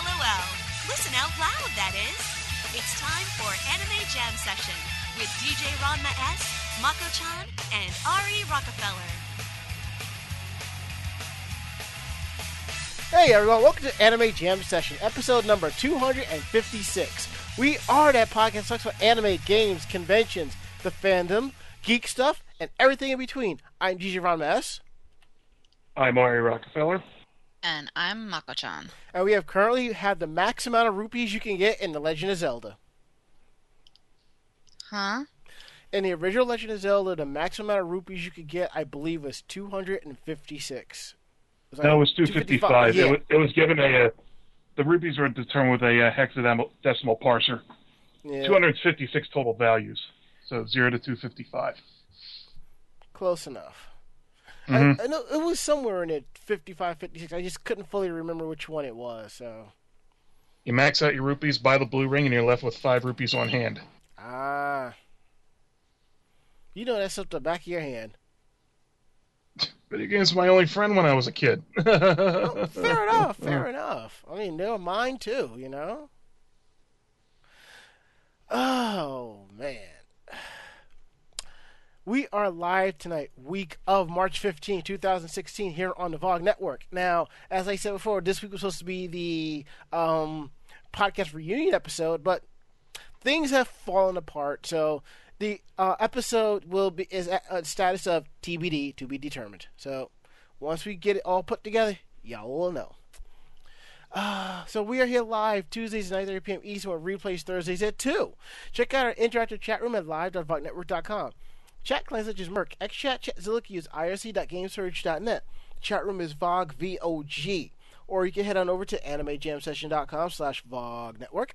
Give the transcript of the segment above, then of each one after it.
LOL. Listen out loud, that is. It's time for Anime Jam Session with DJ Ranma S, Mako-chan, and Ari Rockefeller. Hey everyone, welcome to Anime Jam Session, episode number 256. We are that podcast that talks about anime, games, conventions, the fandom, geek stuff, and everything in between. I'm DJ Ranma S, I'm Ari Rockefeller. And I'm Mako-chan. and we have currently had the max amount of rupees you can get in The Legend of Zelda. Huh? In the original Legend of Zelda, the max amount of rupees you could get, I believe, was 256. Was No, it was 255. Yeah. It, was, it was given a, uh, the rupees were determined with a uh, hexadecimal decimal parser. yeah, 256 total values. So 0 to 255. close enough. Mhm. I, I know it was somewhere in it, 55, 56. I just couldn't fully remember which one it was, so. You max out your rupees, buy the blue ring, and you're left with 5 rupees on hand. Ah. You know that's up the back of your hand. Video games were my only friend when I was a kid. Well, fair enough, fair enough. I mean, they were mine too, you know? Oh, man. We are live tonight, week of March 15, 2016, here on the VOG Network. Now, as I said before, this week was supposed to be the um, podcast reunion episode, but things have fallen apart. So the uh, episode will be is at a status of TBD to be determined. So once we get it all put together, y'all will know. Uh, so we are here live Tuesdays at 9:30 p.m. Eastern, replays Thursdays at 2. Check out our interactive chat room at live.vognetwork.com. Chat clients such as mIRC, XChat, Chatzilla use irc.gamesurge.net. Chat room is VOG, V-O-G. Or you can head on over to animejamsession.com slash VOG network.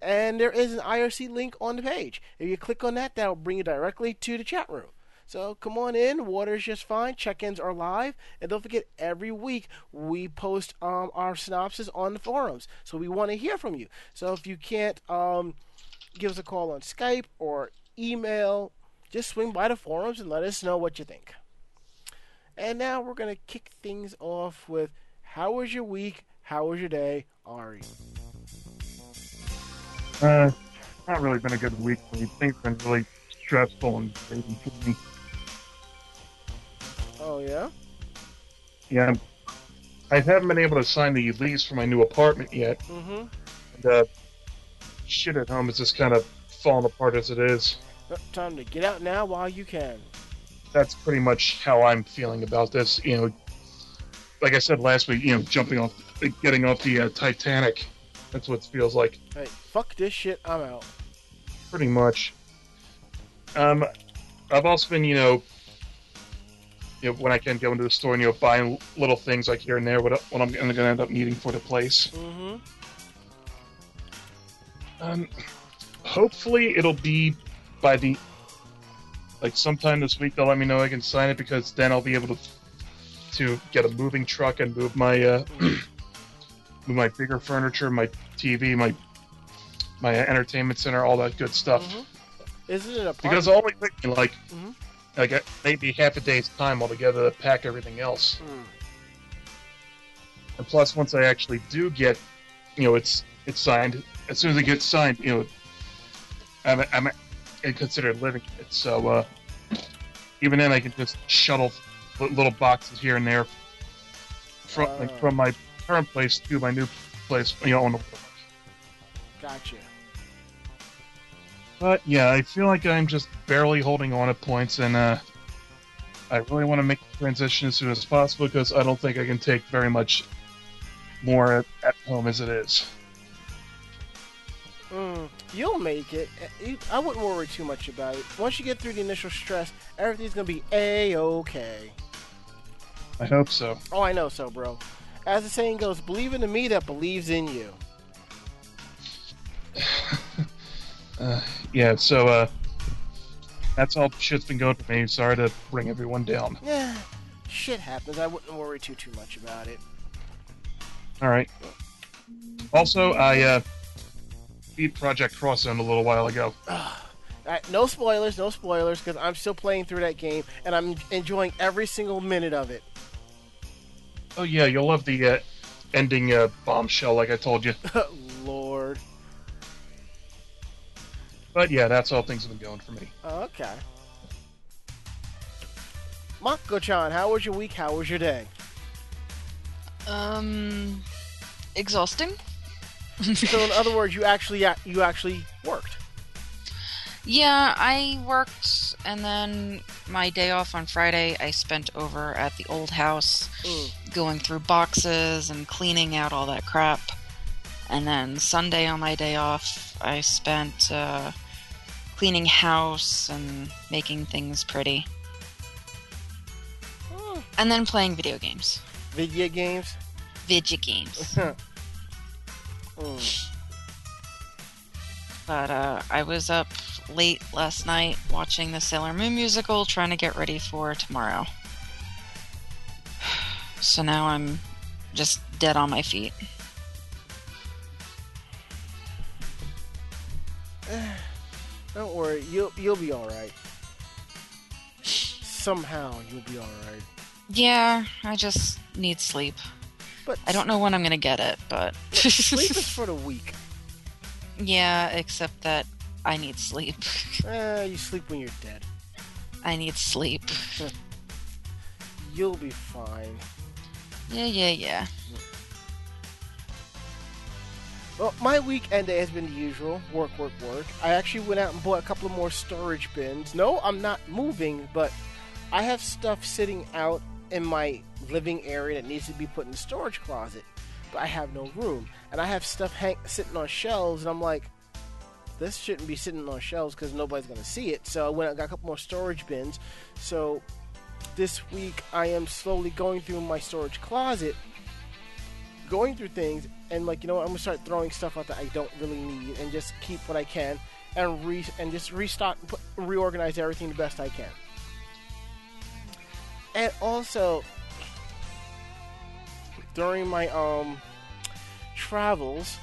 And there is an IRC link on the page. If you click on that, that will bring you directly to the chat room. So come on in. Water's just fine. Check-ins are live, and don't forget every week we post um, our synopsis on the forums. So we want to hear from you. So if you can't um, give us a call on Skype or email, just swing by the forums and let us know what you think. And now we're gonna kick things off with how was your week? How was your day, Ari? Uh, not really been a good week. Things been really stressful and crazy for me. Oh yeah. Yeah, I haven't been able to sign the lease for my new apartment yet. Mm-hmm. And, uh, shit at home is just kind of falling apart as it is. Time to get out now while you can. That's pretty much how I'm feeling about this. You know, like I said last week, you know, jumping off, getting off the uh, Titanic. That's what it feels like, Hey, fuck this shit. I'm out. pretty much. Um, I've also been, you know, you know, when I can go into the store and you know, buying little things like here and there, what, what I'm going to end up needing for the place. Mm-hmm. Um, hopefully it'll be by the like sometime this week. They'll let me know I can sign it because then I'll be able to to get a moving truck and move my uh, move my bigger furniture, my TV, my my entertainment center, all that good stuff. Mhm. Isn't it a Because only me like Mhm. like uh, maybe half a day's time altogether to pack everything else. Mm. And plus, once I actually do get, you know, it's it's signed. As soon as it gets signed, you know, I'm I'm considered living in it. So uh, even then, I can just shuttle little boxes here and there from like, Ah. from my current place to my new place. You know, on the Gotcha. But yeah, I feel like I'm just barely holding on at points, and uh, I really want to make the transition as soon as possible because I don't think I can take very much more at, at home as it is. Mm, you'll make it. Uh, I wouldn't worry too much about it. Once you get through the initial stress, everything's gonna be a-okay. I hope so. Oh, I know so, bro. As the saying goes, believe in the me that believes in you. Uh, yeah, so uh, that's all shit's been going for me. Sorry to bring everyone down. Yeah, shit happens. I wouldn't worry too too much about it. All right. Also, I uh, beat Project Cross Zone a little while ago. Alright, no spoilers, no spoilers, because I'm still playing through that game and I'm enjoying every single minute of it. Oh yeah, you'll love the uh, ending uh, bombshell, like I told you. Lord. But yeah, that's all things have been going for me. Okay. Mako-chan, how was your week? How was your day? Um, exhausting. So, in other words, you actually you actually worked. yeah, I worked, and then my day off on Friday, I spent over at the old house, Mm. going through boxes and cleaning out all that crap. And then Sunday on my day off, I spent uh, cleaning house and making things pretty, Oh, and then playing video games. video games. Video games. Mm. But uh, I was up late last night watching the Sailor Moon musical, trying to get ready for tomorrow. So now I'm just dead on my feet. Don't worry, you'll you'll be all right. Somehow you'll be all right. Yeah, I just need sleep. But I don't know when I'm gonna get it, but sleep is for the weak. yeah, except that I need sleep. Eh, you sleep when you're dead. I need sleep. You'll be fine. Yeah, yeah, yeah. Well, my weekend day has been the usual work, work, work. I actually went out and bought a couple of more storage bins. No, I'm not moving, but I have stuff sitting out in my living area that needs to be put in the storage closet, but I have no room. And I have stuff hang- sitting on shelves, and I'm like, this shouldn't be sitting on shelves because nobody's going to see it. So I went and got a couple more storage bins. So this week I am slowly going through my storage closet going through things and like you know what, I'm gonna start throwing stuff out that I don't really need and just keep what I can and re and just restock put, reorganize everything the best I can. And also during my um travels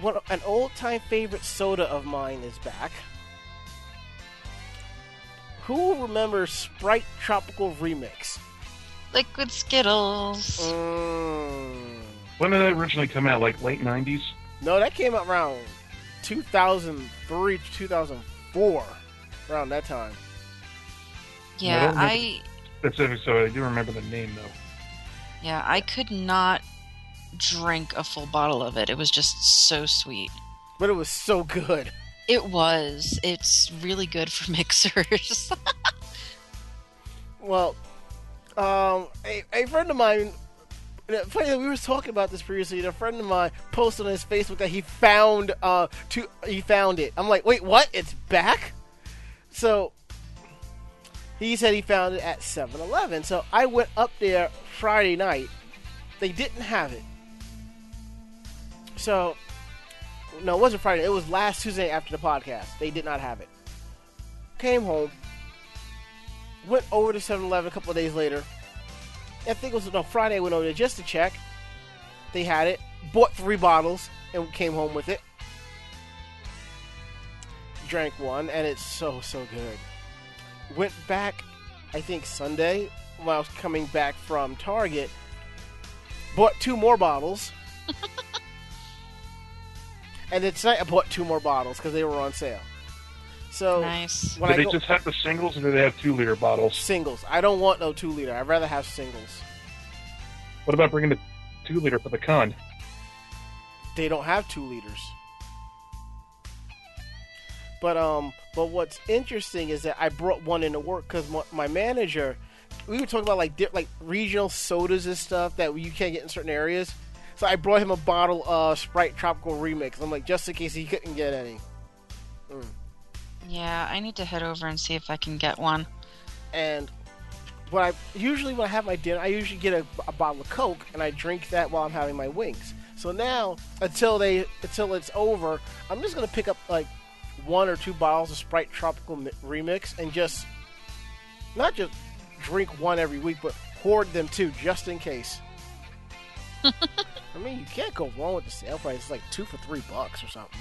what an old time favorite soda of mine is back. Who remembers Sprite Tropical Remix? Liquid Skittles. Mm. When did that originally come out? Like late '90s? No, that came out around 2003, 2004, around that time. Yeah, don't I Specific, so I do remember the name though. Yeah, I could not drink a full bottle of it. It was just so sweet. But it was so good. It was. It's really good for mixers. Well, um, a, a friend of mine. Funny that we were talking about this previously. and A friend of mine posted on his Facebook that he found uh to he found it. I'm like, wait, what? It's back. So he said he found it at 7-Eleven. So I went up there Friday night. They didn't have it. So no, it wasn't Friday. It was last Tuesday after the podcast. They did not have it. Came home. Went over to 7-Eleven a couple of days later. I think it was no Friday. I went over there just to check. They had it. Bought three bottles and came home with it. Drank one, and it's so so good. Went back, I think Sunday when I was coming back from Target. Bought two more bottles. and then tonight I bought two more bottles because they were on sale. So nice. when do I they go, just have the singles, or do they have two liter bottles? singles, I don't want no two liter. I'd rather have singles. What about bringing the two liter for the con? they don't have two liters. But um, but what's interesting is that I brought one into work because my, my manager, we were talking about like di- like regional sodas and stuff that you can't get in certain areas. So I brought him a bottle of Sprite Tropical Remix. I'm like just in case he couldn't get any. Yeah, I need to head over and see if I can get one. And what I usually when I have my dinner, I usually get a, a bottle of Coke and I drink that while I'm having my wings. So now until they until it's over, I'm just gonna pick up like one or two bottles of Sprite Tropical Mi- Remix and just not just drink one every week, but hoard them too, just in case. I mean, you can't go wrong with the sale price. It's like two for three bucks or something.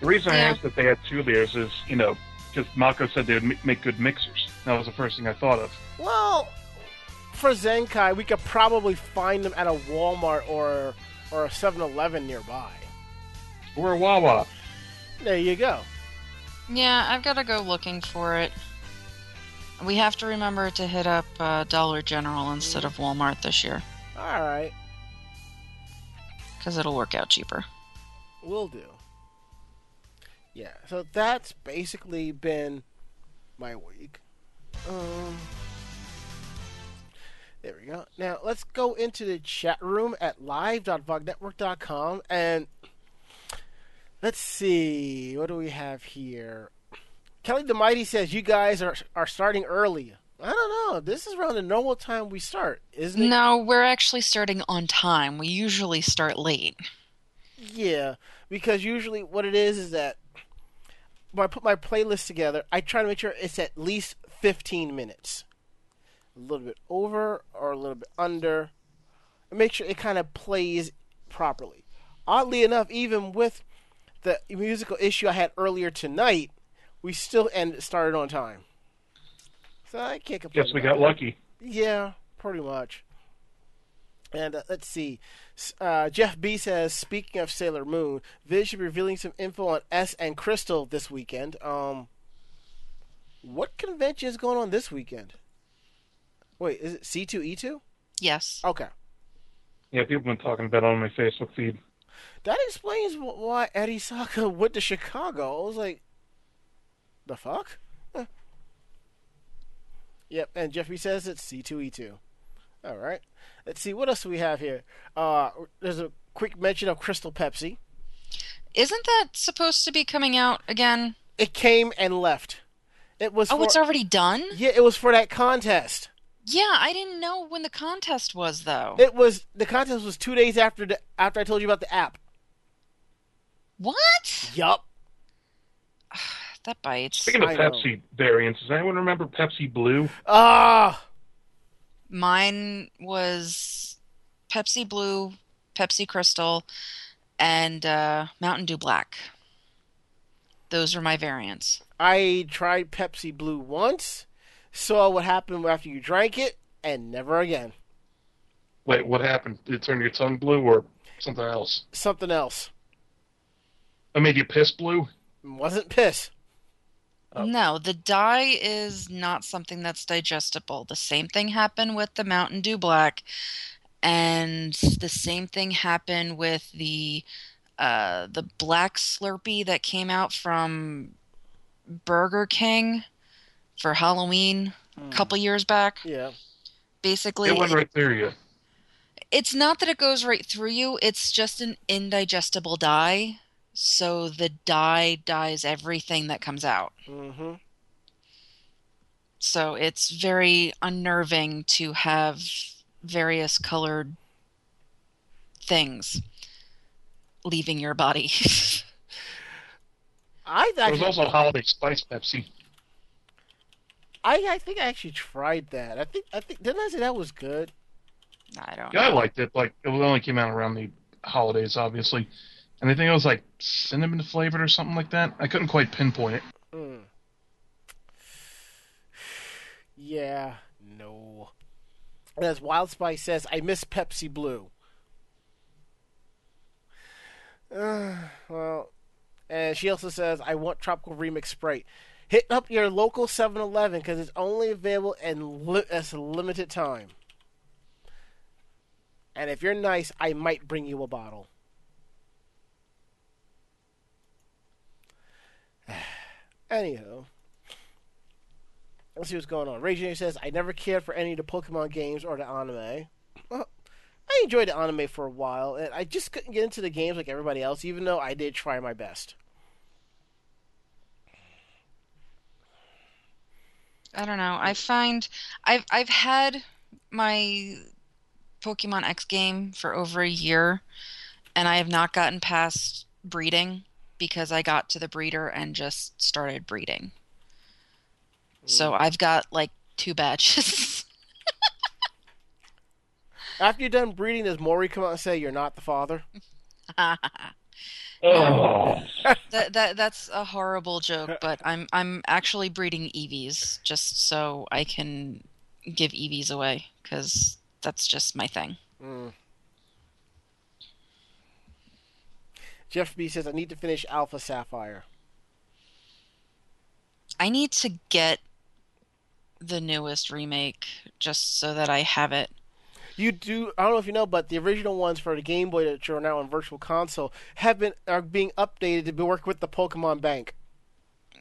The reason I asked if they had two liters is, you know, because Mako said they would m- make good mixers. That was the first thing I thought of. Well, for Zenkai, we could probably find them at a Walmart or or a 7-Eleven nearby. Or a Wawa. There you go. Yeah, I've got to go looking for it. We have to remember to hit up uh, Dollar General instead of Walmart this year All right, because it'll work out cheaper. will do. Yeah, so that's basically been my week. Um, there we go. Now let's go into the chat room at live.vognetwork.com and let's see what do we have here. Kelly the Mighty says you guys are are starting early. I don't know. This is around the normal time we start, isn't it? No, we're actually starting on time. We usually start late. Yeah, because usually what it is is that when I put my playlist together, I try to make sure it's at least 15 minutes. A little bit over or a little bit under. And make sure it kind of plays properly. Oddly enough, even with the musical issue I had earlier tonight, we still end started on time. So I can't complain. Guess we got that. lucky. Yeah, pretty much. And uh, let's see. Uh, Jeff B says, speaking of Sailor Moon, Viz should be revealing some info on S and Crystal this weekend. Um, what convention is going on this weekend? Wait, is it C2E2? Yes. Okay. Yeah, people have been talking about it on my Facebook feed. That explains why Eddie Saka went to Chicago. I was like, the fuck? Huh. Yep, and Jeff B says it's C2E2. All right. Let's see, what else do we have here? Uh, there's a quick mention of Crystal Pepsi. Isn't that supposed to be coming out again? It came and left. It was Oh, for, it's already done? yeah, it was for that contest. Yeah, I didn't know when the contest was though. It was the contest was two days after the after I told you about the app. What? Yup. That bites. Speaking of I know. Pepsi variants, does anyone remember Pepsi Blue? Ah, Mine was Pepsi Blue, Pepsi Crystal, and uh, Mountain Dew Black. Those are my variants. I tried Pepsi Blue once, saw what happened after you drank it, and never again. Wait, what happened? Did it turn your tongue blue or something else? Something else. I made you piss blue? It Wasn't piss. Oh. No, the dye is not something that's digestible. The same thing happened with the Mountain Dew Black, and the same thing happened with the uh, the Black Slurpee that came out from Burger King for Halloween a couple years back. Yeah. Basically, It went right through you. it's not that it goes right through you, it's just an indigestible dye. So the dye dyes everything that comes out. Mm-hmm. So it's very unnerving to have various colored things leaving your body. I There was actually, also Holiday Spice Pepsi. I, I think I actually tried that. I think I think didn't I say that was good? I don't Yeah, I liked it. Like it only came out around the holidays, obviously, and I think it was like cinnamon flavored or something like that. I couldn't quite pinpoint it. Mm. Yeah, no. As Wild Spice says, I miss Pepsi Blue. Uh, well, and she also says, I want Tropical Remix Sprite. Hit up your local 7 Eleven because it's only available in li- a limited time. And if you're nice, I might bring you a bottle. Anyhow. Let's see what's going on. Jr. says, I never cared for any of the Pokemon games or the anime. Well, I enjoyed the anime for a while, and I just couldn't get into the games like everybody else, even though I did try my best. I don't know. I find I've I've had my Pokemon X game for over a year and I have not gotten past breeding because I got to the breeder and just started breeding. So mm. I've got like two batches. After you're done breeding, does Maury come out and say you're not the father? Oh, that that that's a horrible joke, but I'm I'm actually breeding Eevees just so I can give EVs away because that's just my thing. Mm. Jeff B says I need to finish Alpha Sapphire. I need to get the newest remake just so that I have it. You do. I don't know if you know, but the original ones for the Game Boy that are now on Virtual Console have been are being updated to be work with the Pokemon Bank.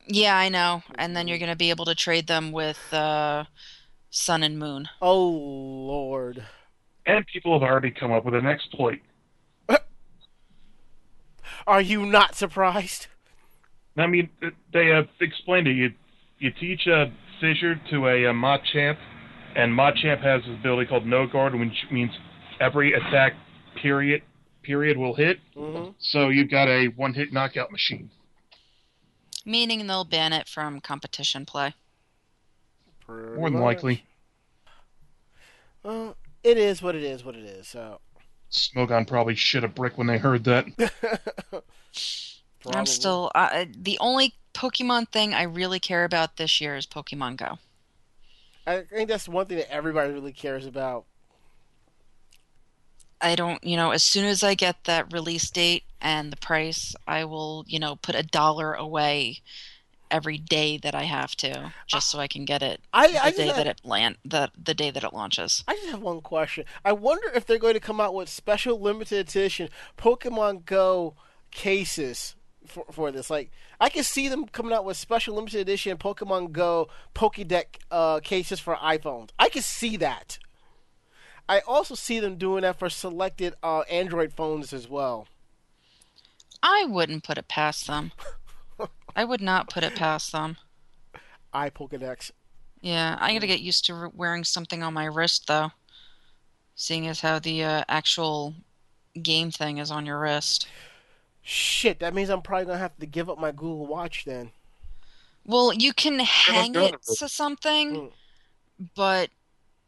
Yeah, I know. And then you're going to be able to trade them with uh, Sun and Moon. Oh Lord! And people have already come up with an exploit. Are you not surprised? I mean, they have explained it. You you teach a Fissure to a, a Machamp, and Machamp has this ability called No Guard, which means every attack period period will hit. Mm-hmm. So you've got a one hit knockout machine. Meaning they'll ban it from competition play. More than likely. Well, it is what it is. What it is. So. Smogon probably shit a brick when they heard that. I'm still uh, the only Pokemon thing I really care about this year is Pokemon Go. I think that's one thing that everybody really cares about. I don't, you know, as soon as I get that release date and the price, I will, you know, put a dollar away every day that I have to, just so I can get it I, the I day just that have, it land the the day that it launches. I just have one question. I wonder if they're going to come out with special limited edition Pokemon Go cases for, for this. Like, I can see them coming out with special limited edition Pokemon Go Pokédex uh, cases for iPhones. I can see that. I also see them doing that for selected uh, Android phones as well. I wouldn't put it past them. I would not put it past them. I Pokedex. Yeah, I gotta get used to wearing something on my wrist though. Seeing as how the uh, actual game thing is on your wrist. Shit, that means I'm probably gonna have to give up my Google Watch then. Well, you can hang it to something, Mm. but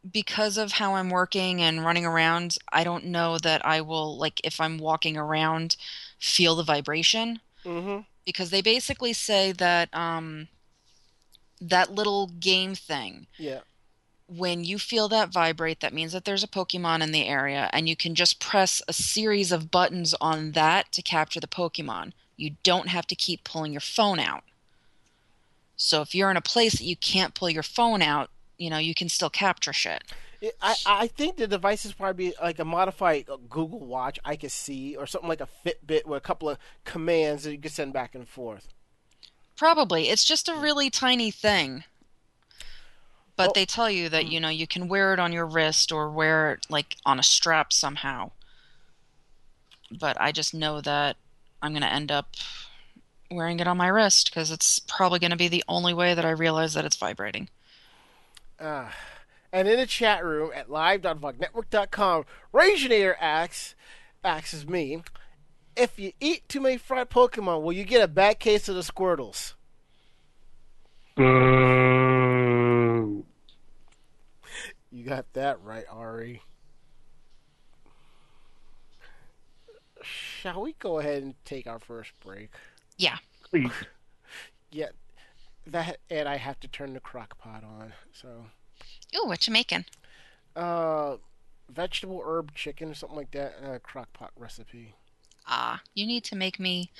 because of how I'm working and running around, I don't know that I will like if I'm walking around feel the vibration Mm-hmm. because they basically say that um that little game thing Yeah. When you feel that vibrate, that means that there's a Pokemon in the area, and you can just press a series of buttons on that to capture the Pokemon. You don't have to keep pulling your phone out. So if you're in a place that you can't pull your phone out, you know, you can still capture shit. I I think the device is probably like a modified uh, Google Watch I could see, or something like a Fitbit with a couple of commands that you could send back and forth. Probably. It's just a really tiny thing. But Well- they tell you that, you know, you can wear it on your wrist or wear it like on a strap somehow. But I just know that I'm going to end up wearing it on my wrist because it's probably going to be the only way that I realize that it's vibrating. Ah. And in the chat room at live.vognetwork.com, Raginator asks, asks me, if you eat too many fried Pokemon, will you get a bad case of the Squirtles? Boo. You got that right, Ari. Shall we go ahead and take our first break? Yeah. Please. Yeah, that and I have to turn the crock pot on. So, Ooh, what you making? uh, vegetable herb chicken or something like that. Uh, crock pot recipe. Ah, you need to make me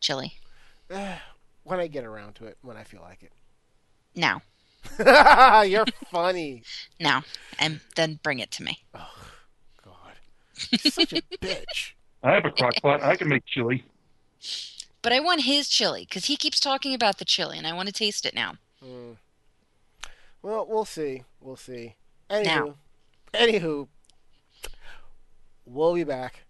chili. when I get around to it, when I feel like it. Now. It. You're funny. Now. And then bring it to me. Oh, God, such a bitch. I have a crock pot. I can make chili. But I want his chili because he keeps talking about the chili and I want to taste it now. Hmm. Well, we'll see. We'll see. Anywho, Now. anywho, we'll be back.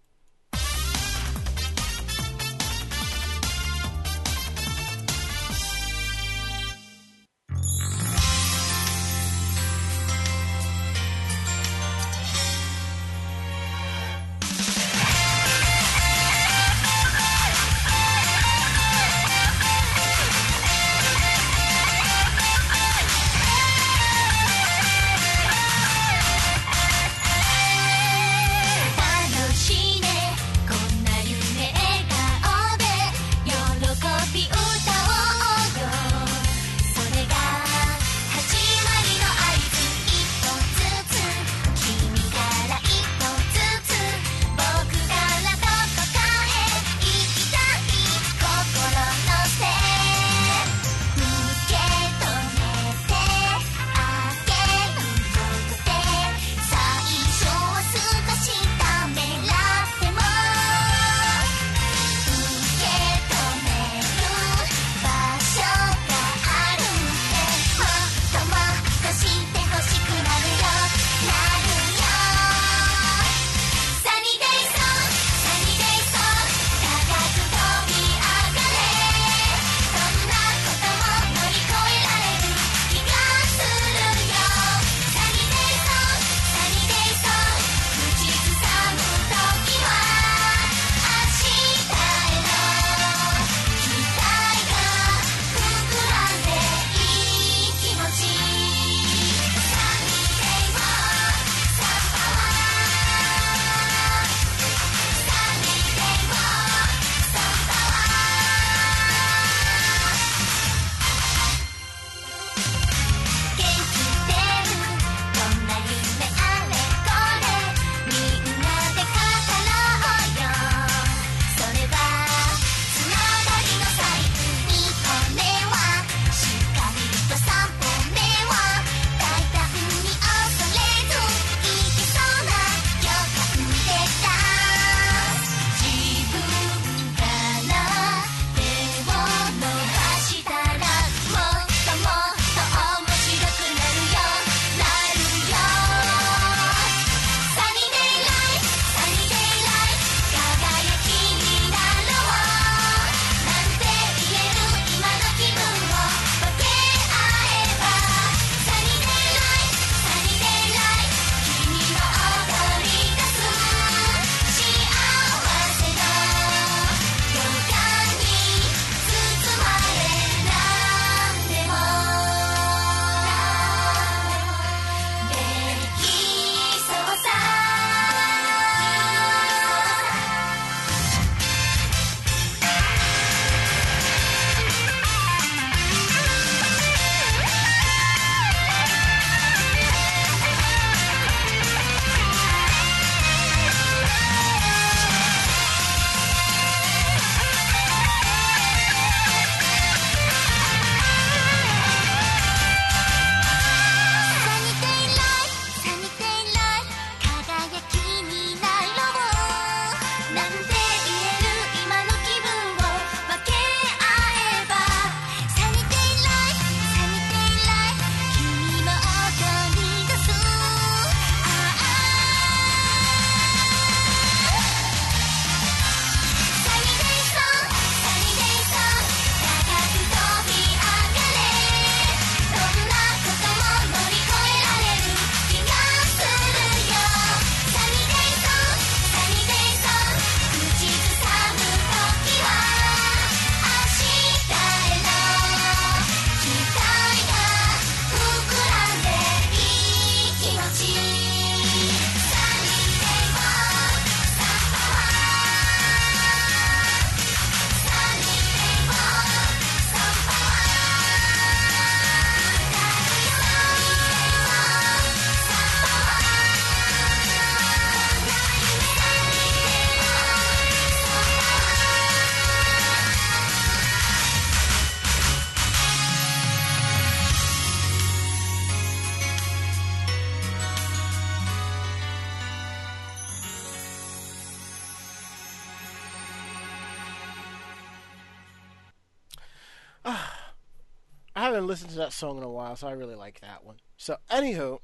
Listened to that song in a while, so I really like that one. So, anywho,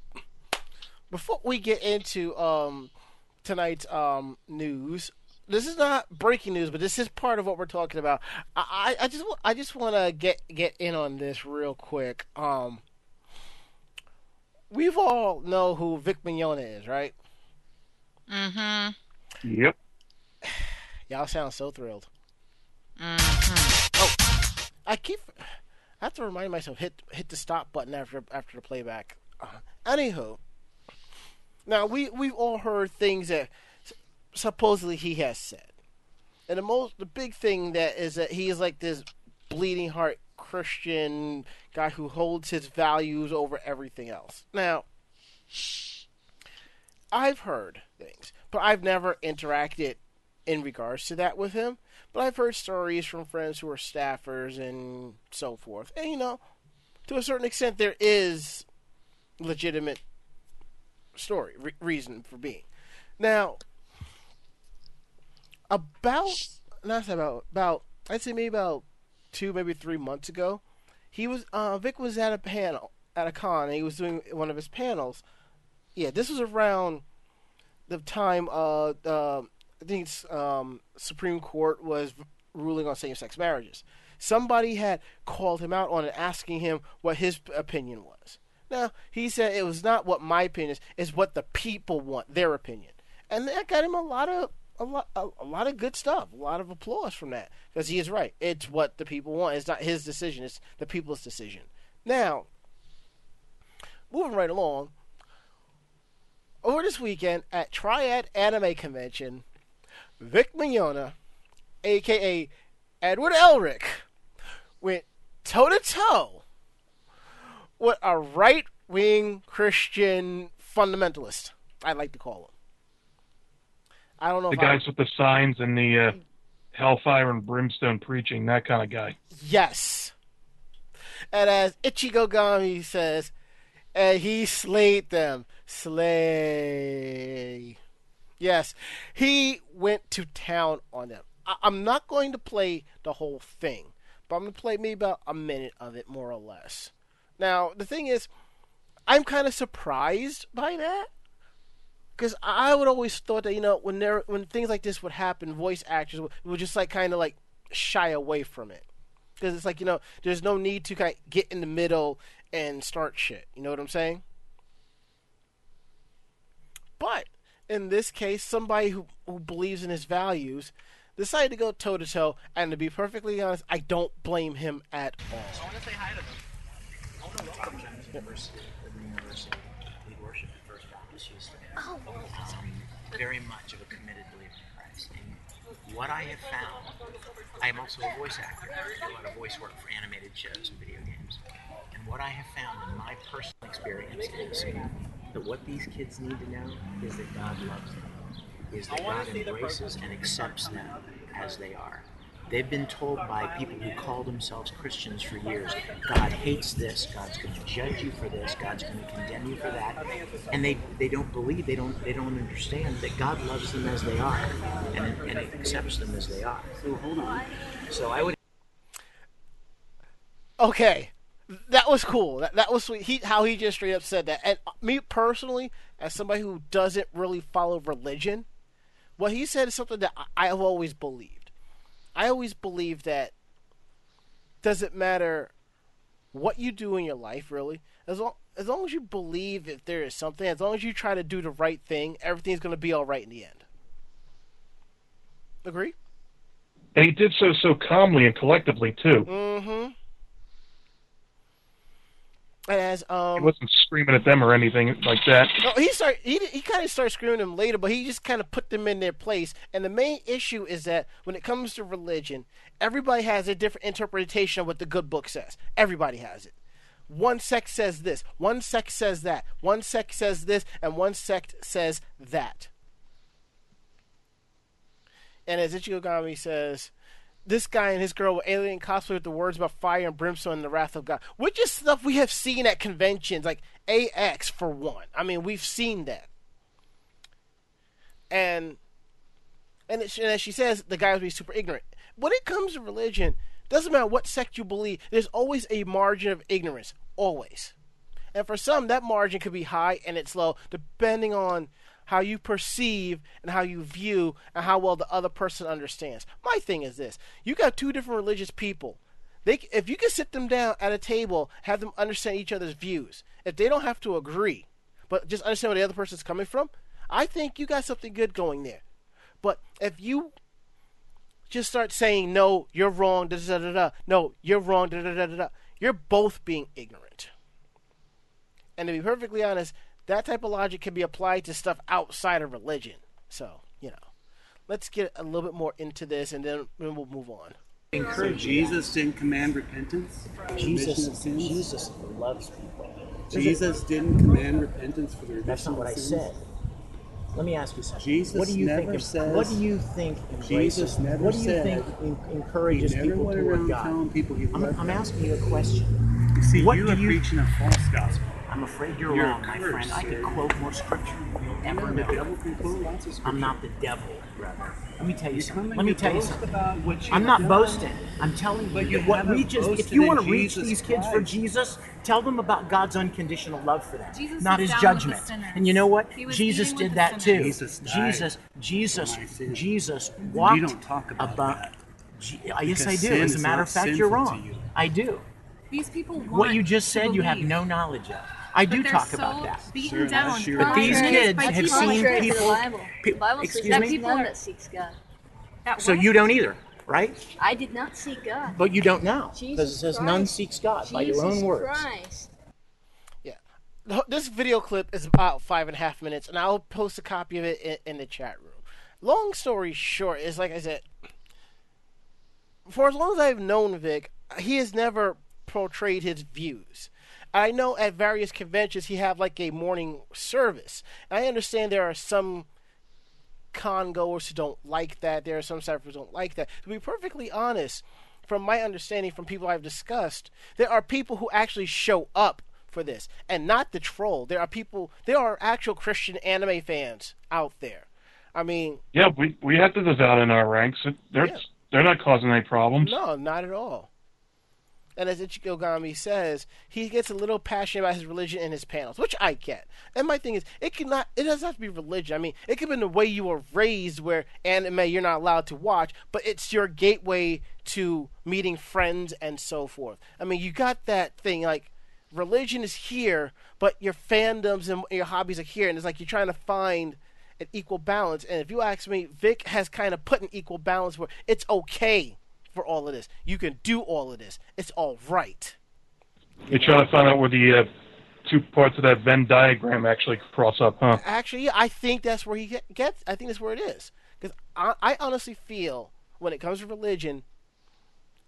before we get into um, tonight's um, news, this is not breaking news, but this is part of what we're talking about. I, I just I just want to get get in on this real quick. Um, we've all know who Vic Mignogna is, right? Mm-hmm. Yep. Y'all sound so thrilled. Mm-hmm. Oh, I keep Have to remind myself hit hit the stop button after after the playback. Uh, anywho, now we we've all heard things that supposedly he has said, and the most the big thing that is that he is like this bleeding heart Christian guy who holds his values over everything else. Now, I've heard things, but I've never interacted in regards to that with him. But I've heard stories from friends who are staffers and so forth. And, you know, to a certain extent, there is legitimate story, re- reason for being. Now, about, not about, about, I'd say maybe about two, maybe three months ago, he was, uh, Vic was at a panel, at a con, and he was doing one of his panels. Yeah, this was around the time, uh, uh I think um, Supreme Court was ruling on same-sex marriages. Somebody had called him out on it, asking him what his opinion was. Now he said it was not what my opinion is; it's what the people want, their opinion, and that got him a lot of a lot a, a lot of good stuff, a lot of applause from that because he is right. It's what the people want. It's not his decision; it's the people's decision. Now, moving right along, over this weekend at Triad Anime Convention, Vic Mignogna, aka Edward Elric, went toe to toe with a right wing Christian fundamentalist, I like to call him. I don't know The if I- guys with the signs and the uh, hellfire and brimstone preaching, that kind of guy. Yes. And as Ichigo Gami says, and he slayed them. Slay. Yes. He went to town on them. I- I'm not going to play the whole thing, but I'm going to play maybe about a minute of it, more or less. Now, the thing is, I'm kind of surprised by that. Because I would always thought that you know when there when things like this would happen, voice actors would, would just like kind of like shy away from it because it's like you know there's no need to kind of get in the middle and start shit. You know what I'm saying? But in this case, somebody who who believes in his values decided to go toe to toe, and to be perfectly honest, I don't blame him at all. I want to say hi to them. I want to welcome them to the university. Liberty University. We worship at First Baptist Houston. Oh. Um, very much of a committed believer in Christ. And what I have found, I am also a voice actor. I do a lot of voice work for animated shows and video games. And what I have found in my personal experience is that what these kids need to know is that God loves them, is that God embraces and accepts them as they are. They've been told by people who call themselves Christians for years, God hates this, God's going to judge you for this, God's going to condemn you for that, and they, they don't believe, they don't they don't understand that God loves them as they are, and, and accepts them as they are. So hold on. So I would Okay, that was cool. That that was sweet. He how he just straight up said that. And me personally, as somebody who doesn't really follow religion, what he said is something that I- have always believed. I always believe that doesn't matter what you do in your life, really. As long as long as you believe that there is something, as long as you try to do the right thing, everything's going to be all right in the end. Agree? And he did so so calmly and collectively too. Mm-hmm. As um, He wasn't screaming at them or anything like that. No, he start he he kind of started screwing them later, but he just kind of put them in their place. And the main issue is that when it comes to religion, everybody has a different interpretation of what the good book says. Everybody has it. One sect says this, one sect says that, one sect says this, and one sect says that. And as Ichigo Gami says, this guy and his girl were alien cosplay with the words about fire and brimstone and the wrath of God, which is stuff we have seen at conventions, like AX for one. I mean, we've seen that. And and, it, and as she says, the guy would be super ignorant. When it comes to religion, Doesn't matter what sect you believe, there's always a margin of ignorance. Always. And for some, that margin could be high and it's low, depending on how you perceive and how you view and how well the other person understands. My thing is this you got two different religious people. They, if you can sit them down at a table, have them understand each other's views, if they don't have to agree, but just understand where the other person's coming from, I think you got something good going there. But if you just start saying no, you're wrong, da da da da, no, you're wrong, da da da da, you're both being ignorant. And to be perfectly honest, that type of logic can be applied to stuff outside of religion. So, you know, let's get a little bit more into this and then, then we'll move on. So Jesus didn't command repentance? Jesus, remission of sins? Jesus loves people. Jesus didn't command repentance for the remission That's not of what I sins? said. Let me ask you something. Jesus what do you never think? says- what do you think embraces? Jesus never what do you said- think en- encourages He never people went toward God? people he I'm, I'm asking you a question. You see, What you do are you- preaching a false gospel. I'm afraid you're, You're wrong, my cursed, friend. I could quote more scripture than you'll I ever know the know. devil can quote lots of scripture. I'm not the devil, brother. Let me tell you You something. Let me tell you something. about what you've I'm not done. boasting. I'm telling But you, you what haven't reaches. If you want to reach Jesus these kids for Jesus, tell them about God's unconditional love for them, Jesus not His down with the judgment. And you know what? Jesus did that too. Jesus died Jesus, Jesus, for my. Jesus walked. don't talk about that. Je- uh, yes, I do. As a matter of fact, you're wrong. you. I do. These people want What you just said, you have no knowledge of. I do they're talk so about that. Beaten Sir, down. that's your- But these convinced kids by have people seen like contrary to people- the Bible. pe- the Bible excuse says that me? he's none that seeks God. that So you don't either, right? I did not seek God. But you don't now. Because it Jesus says none seeks God by your own words. Christ. The- This video clip is about five and a half minutes, and I'll post a copy of it in, in the chat room. Long story short, is like I said, for as long as I've known Vic, he has never portrayed his views. I know at various conventions he have like a morning service. And I understand there are some con goers who don't like that. There are some staffers who don't like that. To be perfectly honest, from my understanding from people I've discussed, there are people who actually show up for this and not the troll. There are people, there are actual Christian anime fans out there. I mean, Yeah, we we have the devout in our ranks. They're Yeah. they're not causing any problems. no, not at all. And as Ichigo Gami says, he gets a little passionate about his religion in his panels, which I get. And my thing is, it cannot, it doesn't have to be religion. I mean, it could be the way you were raised, where anime you're not allowed to watch, but it's your gateway to meeting friends and so forth. I mean, you got that thing like religion is here, but your fandoms and your hobbies are here, and it's like you're trying to find an equal balance. And if you ask me, Vic has kind of put an equal balance where it's okay for all of this. You can do all of this. It's all right. You're trying to find out where the uh, two parts of that Venn diagram actually cross up, huh? Actually, yeah, I think that's where he gets. I think that's where it is. Because I, I honestly feel when it comes to religion,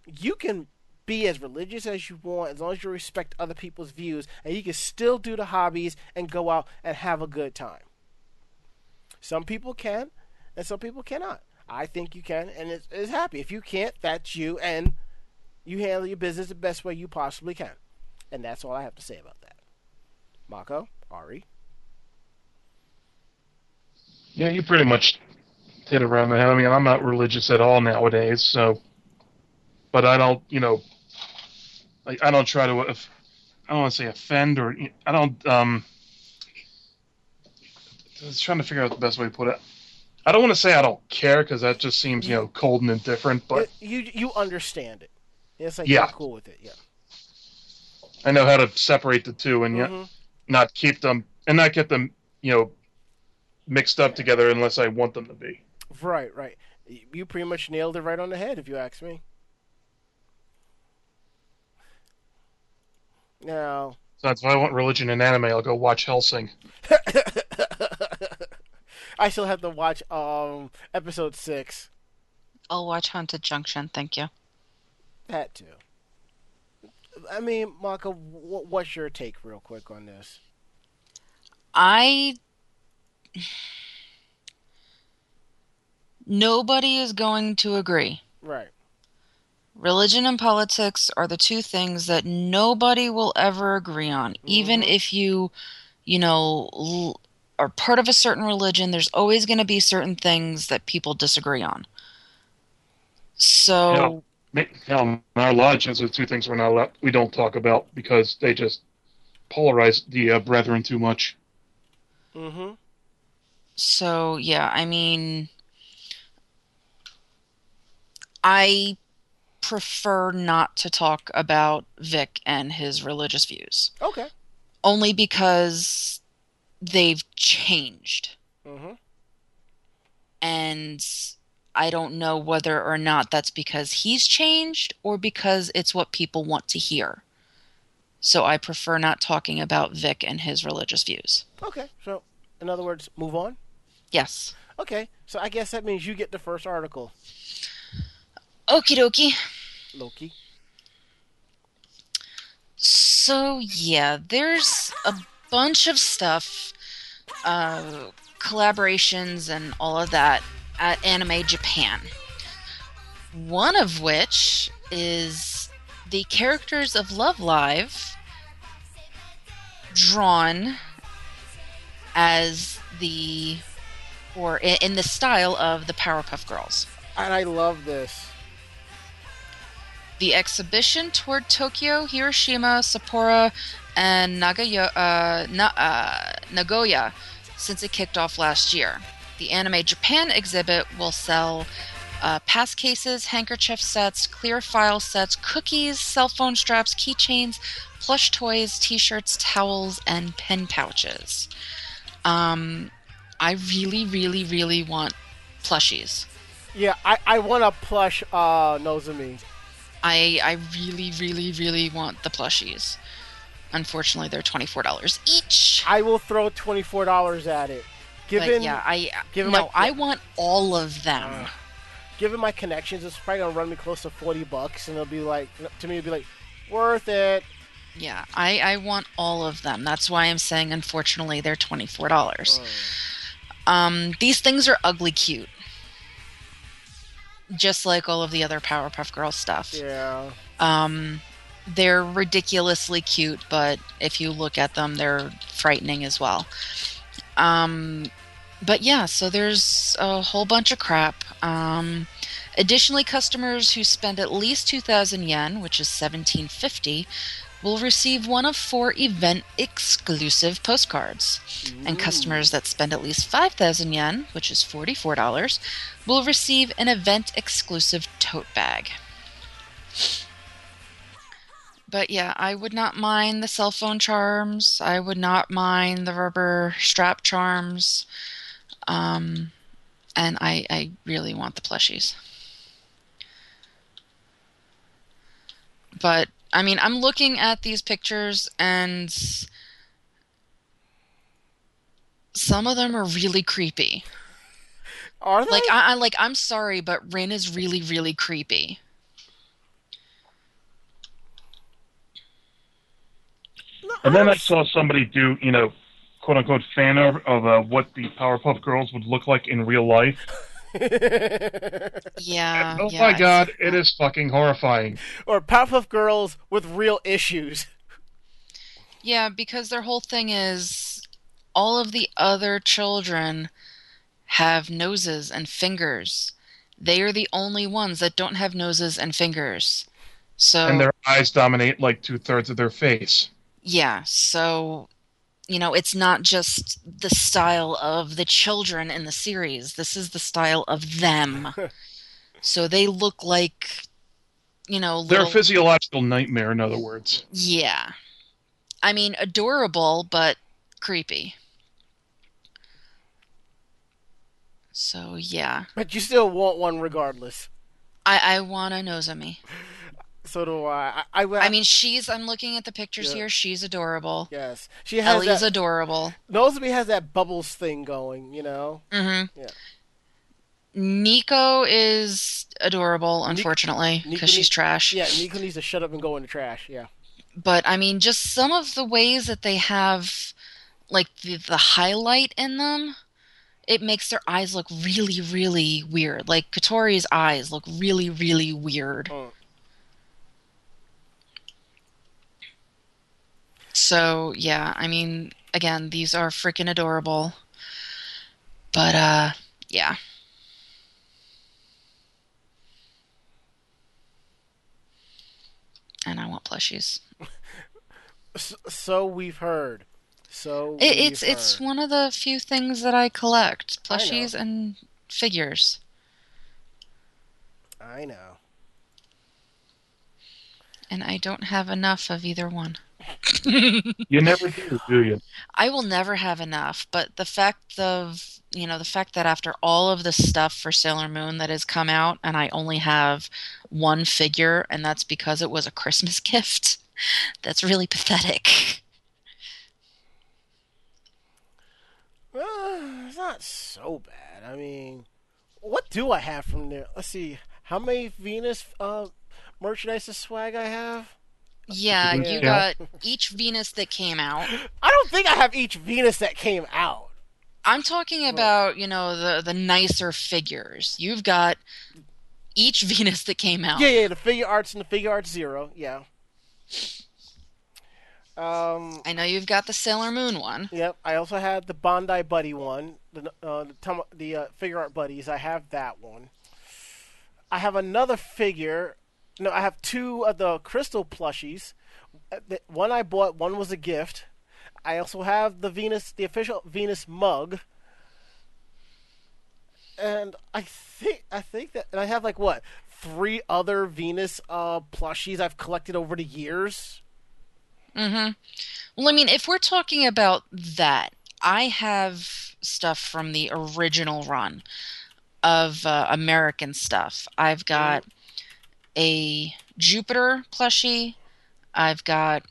you can be as religious as you want as long as you respect other people's views, and you can still do the hobbies and go out and have a good time. Some people can, and some people cannot. I think you can, and it's, it's happy. If you can't, that's you, and you handle your business the best way you possibly can. And that's all I have to say about that. Mako, Ari. Yeah, you pretty much hit it around the head. I mean, I'm not religious at all nowadays, so. But I don't, you know, like I don't try to. I don't want to say offend or I don't. um I was trying to figure out the best way to put it. I don't want to say I don't care because that just seems, you know, cold and indifferent. But you you understand it. It's like Yeah. you're cool with it. Yeah. I know how to separate the two and Mhm. not keep them and not get them, you know, mixed up together unless I want them to be. Right, right. You pretty much nailed it right on the head, if you ask me. Now, So that's why I want religion and anime. I'll go watch Hellsing. I still have to watch um episode six. I'll watch Haunted Junction, thank you. That too. I mean, Maka, wh- what's your take, real quick, on this? I. Nobody is going to agree. Right. Religion and politics are the two things that nobody will ever agree on. Even if you, you know, l- are part of a certain religion, there's always going to be certain things that people disagree on. So, Ma- Hell, in our lodge, those are two things we're not allowed, we don't talk about because they just polarize the uh, brethren too much. Mm-hmm. So yeah, I mean, I prefer not to talk about Vic and his religious views, Okay. only because they've changed, Mm-hmm. and I don't know whether or not that's because he's changed or because it's what people want to hear. So I prefer not talking about Vic and his religious views. Okay. So, in other words, move on. Yes. Okay. So I guess that means you get the first article, Okie dokie. Loki. So yeah, there's a bunch of stuff, uh, collaborations and all of that at Anime Japan. One of which is the characters of Love Live drawn as the or in the style of the Powerpuff Girls. And I love this. The exhibition toured Tokyo, Hiroshima, Sapporo, and Nagaya, uh, Na- uh, Nagoya since it kicked off last year. The Anime Japan exhibit will sell uh, pass cases, handkerchief sets, clear file sets, cookies, cell phone straps, keychains, plush toys, t shirts, towels, and pen pouches. Um, I really, really, really want plushies. Yeah, I, I want a plush uh Nozomi. I I really really really want the plushies. Unfortunately, they're twenty four dollars each. I will throw twenty four dollars at it. But Given yeah, I given no, my- I want all of them. Uh, given my connections, it's probably gonna run me close to forty bucks, and it'll be like to me, it'll be like worth it. yeah, I I want all of them. That's why I'm saying unfortunately they're twenty four dollars. Um, these things are ugly cute, just like all of the other Powerpuff Girls stuff. Yeah. Um, they're ridiculously cute, but if you look at them, they're frightening as well. Um, but yeah, so there's a whole bunch of crap. Um, additionally, customers who spend at least 2,000 yen, which is 1750, will receive one of four event exclusive postcards. And customers that spend at least 5,000 yen, which is $44, will receive an event exclusive tote bag. But yeah, I would not mind the cell phone charms. I would not mind the rubber strap charms. Um, and I, I really want the plushies. But I mean, I'm looking at these pictures and some of them are really creepy. Are they? Like I, I like I'm sorry, but Rin is really really creepy. And then I saw somebody do, you know, quote unquote fan of, of uh, what the Powerpuff Girls would look like in real life. Yeah. oh yeah, my I've god, seen it that. is fucking horrifying. or Powerpuff Girls with real issues. Yeah, because their whole thing is all of the other children have noses and fingers. They are the only ones that don't have noses and fingers. So And their eyes dominate like two thirds of their face. Yeah, so you know, it's not just the style of the children in the series. This is the style of them. so they look like you know, They're a physiological nightmare, in other words. Yeah. I mean, adorable, but creepy. So, yeah. But you still want one regardless. I, I want a Nozomi. So do I. I, I, I mean, she's, I'm looking at the pictures Yeah. here. She's adorable. yes, she has Ellie's that. adorable. Nozomi has that bubbles thing going. You know. Mm-hmm. Yeah. Nico is adorable, unfortunately, because she's trash. Yeah, Nico needs to shut up and go in the trash. Yeah. But, I mean, just some of the ways that they have, like, the, the highlight in them. It makes their eyes look really, really weird. Like Kotori's eyes look really, really weird. Mm. So yeah, I mean, again, these are freaking adorable. But uh, yeah. and I want plushies. So we've heard. So It, we've it's it's one of the few things that I collect: I plushies and figures. I know. And I don't have enough of either one. You never do, do you? I will never have enough, but the fact of you know the fact that after all of the stuff for Sailor Moon that has come out, and I only have one figure, and that's because it was a Christmas gift. That's really pathetic. Uh, it's not so bad. I mean, what do I have from there? Let's see. How many Venus uh, merchandise swag I have? Yeah, you got each Venus that came out. I don't think I have each Venus that came out. I'm talking about you know the the nicer figures. You've got each Venus that came out. Yeah, yeah, the Figuarts and the Figuarts zero. Yeah. Um. I know you've got the Sailor Moon one. Yep. I also had the Bondi Buddy one, the uh, the, the uh, figure art buddies. I have that one. I have another figure. No, I have two of the crystal plushies. One I bought. One was a gift. I also have the Venus, the official Venus mug. And I think I think that, and I have like what three other Venus uh, plushies I've collected over the years. Mm-hmm. Well, I mean, if we're talking about that, I have stuff from the original run of uh, American stuff. I've got a Jupiter plushie. I've got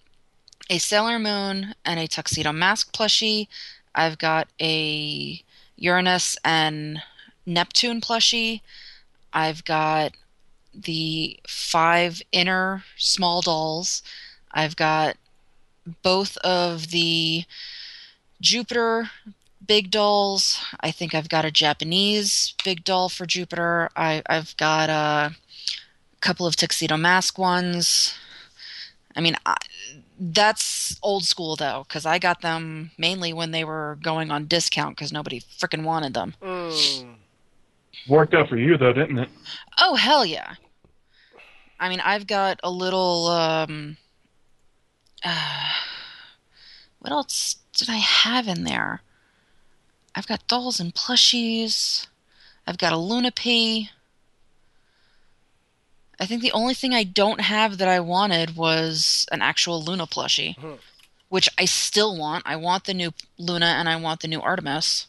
a Sailor Moon and a Tuxedo Mask plushie. I've got a Uranus and Neptune plushie. I've got the five inner small dolls. I've got both of the Jupiter big dolls. I think I've got a Japanese big doll for Jupiter. I, I've got a couple of Tuxedo Mask ones. I mean, I, that's old school though, because I got them mainly when they were going on discount because nobody freaking wanted them. Mm. Worked out for you though, didn't it? Oh hell yeah! I mean, I've got a little. Um, uh, what else did I have in there? I've got dolls and plushies. I've got a Luna P. I think the only thing I don't have that I wanted was an actual Luna plushie, Mhm. which I still want. I want the new Luna and I want the new Artemis.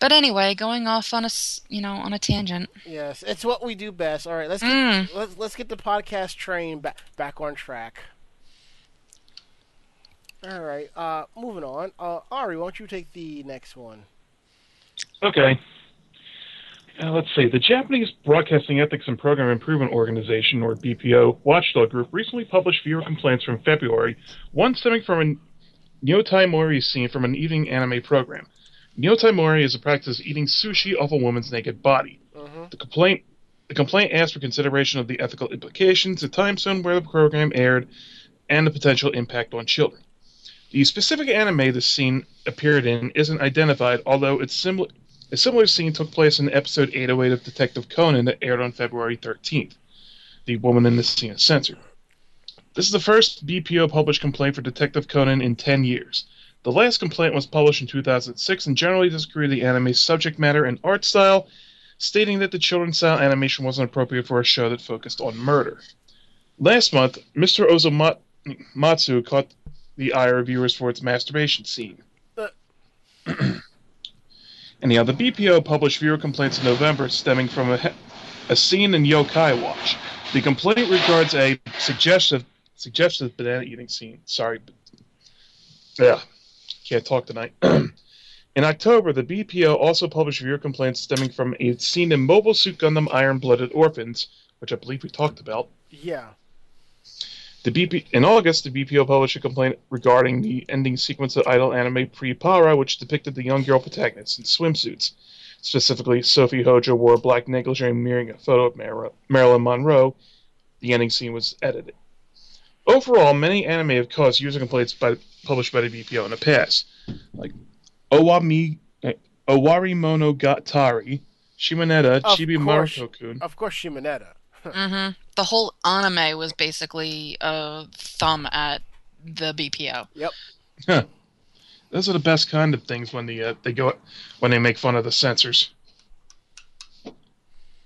But anyway, going off on a s- you know on a tangent. Yes, it's what we do best. All right, let's get, Mm. let's let's get the podcast train back back on track. All right, uh, moving on. Uh, Ari, why don't you take the next one? Okay. Uh, let's see. The Japanese Broadcasting Ethics and Program Improvement Organization, or BPO, watchdog group recently published viewer complaints from February, one stemming from a Nyotai Mori scene from an evening anime program. Nyotai Mori is a practice of eating sushi off a woman's naked body. Mm-hmm. The complaint the complaint asked for consideration of the ethical implications, the time zone where the program aired, and the potential impact on children. The specific anime the scene appeared in isn't identified, although it's similar. A similar scene took place in episode 808 of Detective Conan that aired on February 13th. The woman in this scene is censored. This is the first BPO published complaint for Detective Conan in 10 years. The last complaint was published in 2006 and generally disagreed with the anime's subject matter and art style, stating that the children's style animation wasn't appropriate for a show that focused on murder. Last month, Mr. Osomatsu caught the ire of viewers for its masturbation scene. Uh, Anyhow, the BPO published viewer complaints in November stemming from a, a scene in Yokai Watch. The complaint regards a suggestive suggestive banana eating scene. Sorry, yeah, can't talk tonight. in October, the BPO also published viewer complaints stemming from a scene in Mobile Suit Gundam Iron Blooded Orphans, which I believe we talked about. Yeah. The BP in August, the BPO published a complaint regarding the ending sequence of idol anime PriPara, which depicted the young girl protagonists in swimsuits. Specifically, Sophie Hojo wore a black negligee mirroring a photo of Mar- Marilyn Monroe. The ending scene was edited. Overall, many anime have caused user complaints by, published by the BPO in the past, like Owami, eh, Owari Monogatari, Shimoneta, Of Chibi. Maruko-kun. Of course, Shimoneta. Hmm The whole anime was basically a thumb at the BPO. Huh. Those are the best kind of things when the uh, they go when they make fun of the censors.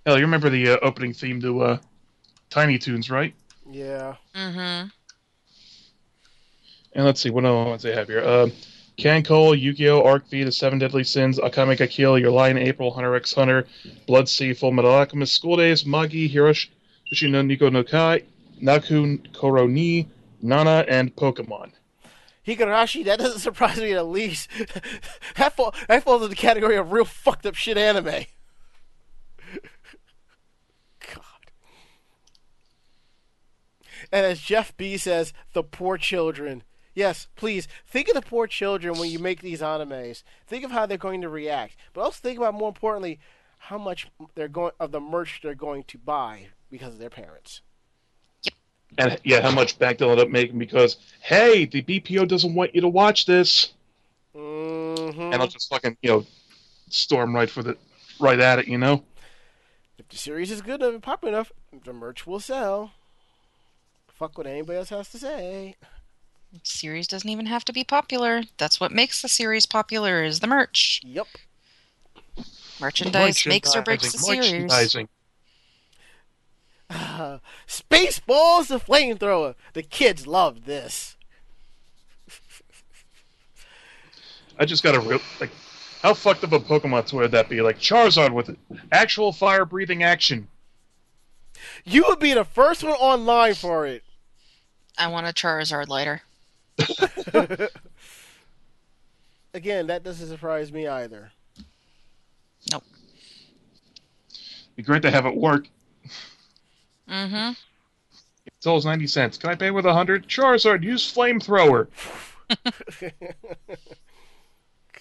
Hell, you remember the uh, opening theme to uh, Tiny Toons, right? Yeah. Mm-hmm. And let's see what other ones they have here. Uh, Kancolle, Yu-Gi-Oh, Arc V, The Seven Deadly Sins, Akame ga Kill, Your Lie in April, Hunter x Hunter, Blood-C, Full Metal Alchemist, School Days, Magi, Hiroshi no Nico no Kai, Naku Koro ni, Nana, and Pokemon. Higurashi, that doesn't surprise me in the least. that, fall, that falls in the category of real fucked up shit anime. God. And as Jeff B says, the poor children. Yes, please think of the poor children when you make these animes. Think of how they're going to react, but also think about more importantly how much they're going of the merch they're going to buy because of their parents. And yeah, how much back they'll end up making because, hey, the BPO doesn't want you to watch this. Mm-hmm. And I'll just fucking, you know, storm right for the, right at it, you know? If the series is good enough and popular enough, the merch will sell. Fuck what anybody else has to say. Series doesn't even have to be popular. That's what makes the series popular is the merch. Yep. Merchandise makes or breaks the series. Merchandising. Spaceballs the flamethrower. The kids love this. I just got a real, like, how fucked up a Pokemon toy would that be? Like Charizard with actual fire breathing action. You would be the first one online for it. I want a Charizard later. Again, that doesn't surprise me either. Nope. Be great to have it work. Mm-hmm. It's always 90 cents. Can I pay with a 100? Charizard, use flamethrower.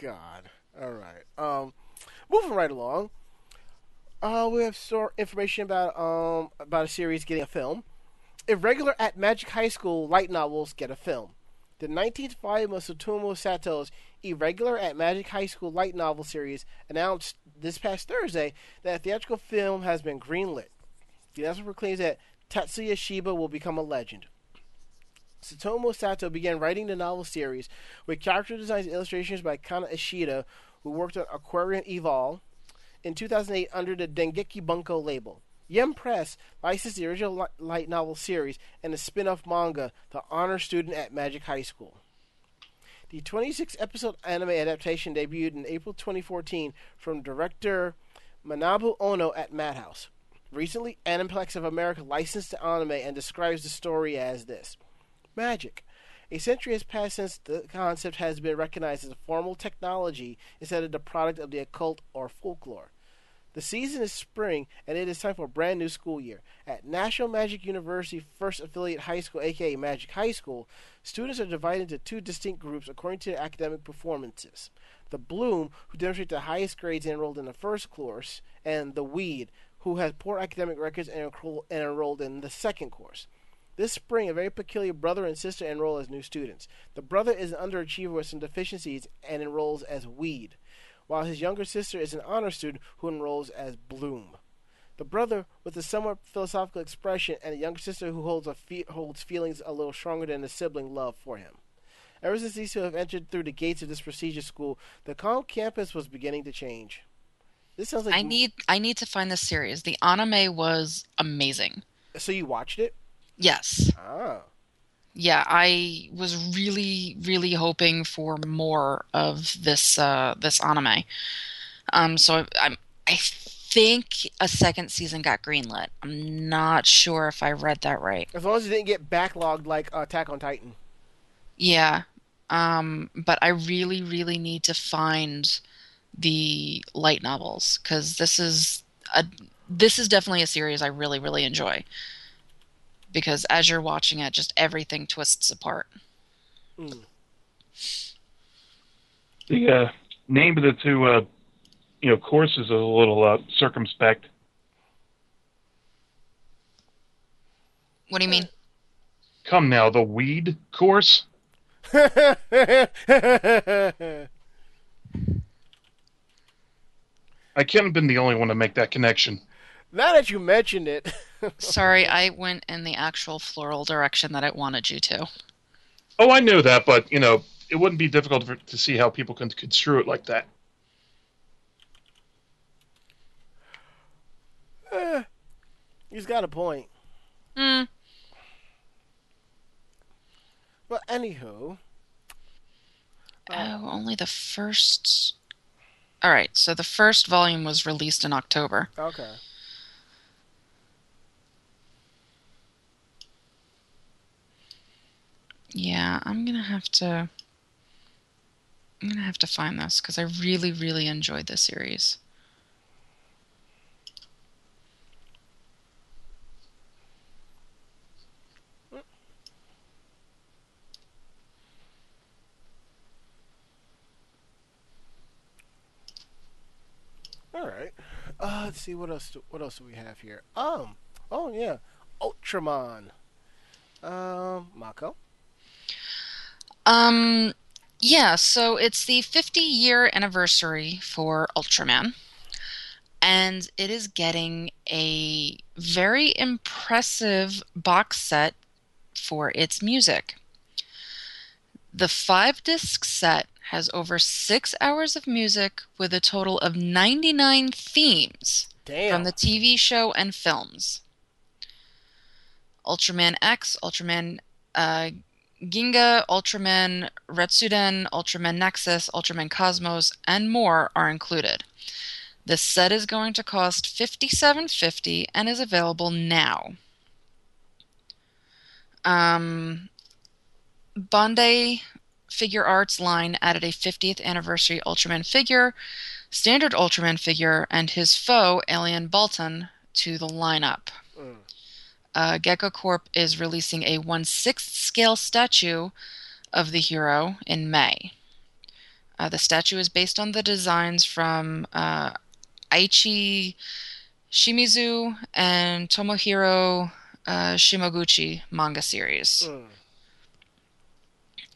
God. All right. Um, moving right along. Uh, we have sort information about um about a series getting a film. Irregular at Magic High School light novels get a film. The 19th volume of Tsutomu Sato's Irregular at Magic High School light novel series announced this past Thursday that a theatrical film has been greenlit. The announcement proclaims that Tatsuya Shiba will become a legend. Satomu Sato began writing the novel series with character designs and illustrations by Kana Ishida, who worked on Aquarium Evolve in 2008 under the Dengeki Bunko label. Yen Press licensed the original light novel series and the spin off manga, The Honor Student at Magic High School. The 26 episode anime adaptation debuted in April 2014 from director Manabu Ono at Madhouse. Recently, Animeplex of America licensed the anime and describes the story as this Magic. A century has passed since the concept has been recognized as a formal technology instead of the product of the occult or folklore. The season is spring, and it is time for a brand new school year. At National Magic University First Affiliate High School, aka Magic High School, students are divided into two distinct groups according to their academic performances. The Bloom, who demonstrate the highest grades enrolled in the first course, and the Weed, who has poor academic records and, enroll- and enrolled in the second course. This spring, a very peculiar brother and sister enroll as new students. The brother is an underachiever with some deficiencies and enrolls as Weed, while his younger sister is an honor student who enrolls as Bloom. The brother, with a somewhat philosophical expression, and a younger sister who holds, a fe- holds feelings a little stronger than the sibling love for him. Ever since these two have entered through the gates of this prestigious school, the calm campus was beginning to change. This sounds like I need I need to find this series. The anime was amazing. So you watched it? Yes. Ah. Yeah, I was really, really hoping for more of this uh, this anime. Um, so I, I'm I think a second season got greenlit. I'm not sure if I read that right. As long as it didn't get backlogged like Attack on Titan. Yeah. Um, but I really, really need to find the light novels because this is a this is definitely a series I really, really enjoy. Because as you're watching it, just everything twists apart. Mm. The uh, name of the two, uh, you know, courses is a little uh, circumspect. What do you mean? Come now, the weed course. I can't have been the only one to make that connection. Now that you mentioned it, Sorry, I went in the actual floral direction that I wanted you to. Oh, I knew that, but you know, it wouldn't be difficult for, to see how people can construe it like that. eh, he's got a point. Hmm. But anywho, Oh, only the first. All right, so the first volume was released in October. okay. Yeah, I'm gonna have to. I'm gonna have to find this because I really, really enjoyed this series. All right. Uh, let's see what else. Do, what else do we have here? Um. Oh yeah, Ultraman. Um, Mako. Um, yeah, so it's the 50 year anniversary for Ultraman, and it is getting a very impressive box set for its music. The five disc set has over six hours of music with a total of 99 themes Damn. from the TV show and films. Ultraman X, Ultraman uh, Ginga, Ultraman Retsuden, Ultraman Nexus, Ultraman Cosmos, and more are included. This set is going to cost $57.50 and is available now. Um, Bandai Figuarts line added a 50th anniversary Ultraman figure, standard Ultraman figure, and his foe, Alien Baltan, to the lineup. Uh, Gecko Corp is releasing a 1 6th scale statue of the hero in May. Uh, the statue is based on the designs from uh, Eiichi Shimizu and Tomohiro uh, Shimoguchi manga series. Mm.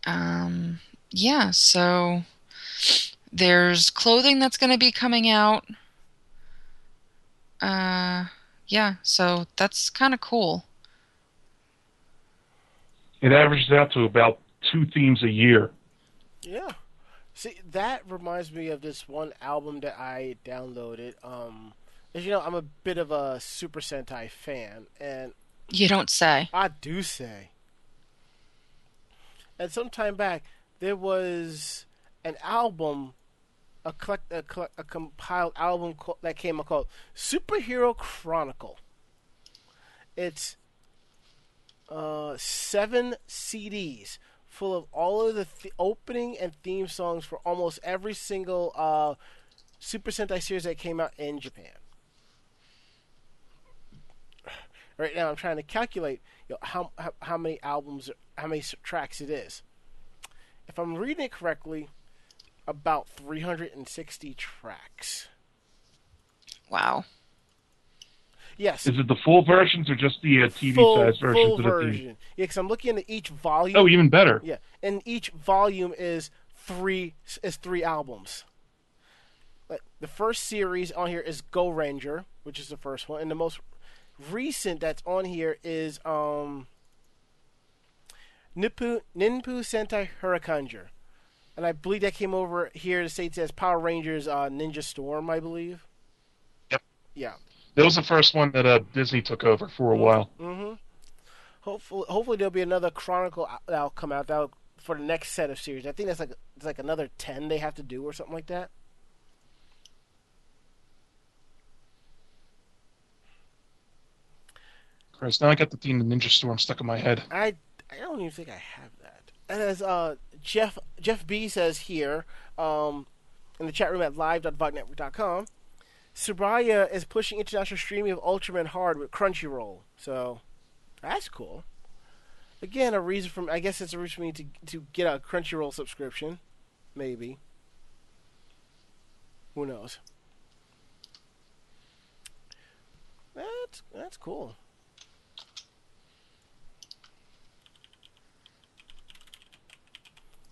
Um, yeah, so there's clothing that's going to be coming out. Uh, yeah, so that's kind of cool. It averages out to about two themes a year. Yeah. See, that reminds me of this one album that I downloaded. Um, as you know, I'm a bit of a Super Sentai fan, and You don't say. I do say. And some time back, there was an album, a collect, a, a compiled album co- that came out called Superhero Chronicle. It's uh, seven CDs full of all of the th- opening and theme songs for almost every single uh, Super Sentai series that came out in Japan. Right now, I'm trying to calculate you know, how, how how many albums, how many tracks it is. If I'm reading it correctly, about 360 tracks. Wow. Yes, Is it the full versions or just the uh, TV full, size versions full of the version. Yeah, because I'm looking at each volume. Oh, even better. Yeah, and each volume is three is three albums. But the first series on here is Go Ranger, which is the first one, and the most recent that's on here is um Nippu Ninpu Sentai Hurricaneger. And I believe that came over here to States as Power Rangers uh, Ninja Storm, I believe. Yep. Yeah. That was the first one that uh, Disney took over for a while. Mm-hmm. Hopefully, hopefully there'll be another Chronicle that'll come out that'll, for the next set of series. I think that's like it's like another ten they have to do or something like that. Chris, now I got the theme of Ninja Storm stuck in my head. I I don't even think I have that. And as uh Jeff Jeff B says here, um, in the chat room at live.vognetwork.com, Tsuburaya is pushing international streaming of Ultraman hard with Crunchyroll. So that's cool. Again, a reason for I guess it's a reason for me to to get a Crunchyroll subscription, maybe. Who knows? That's that's cool.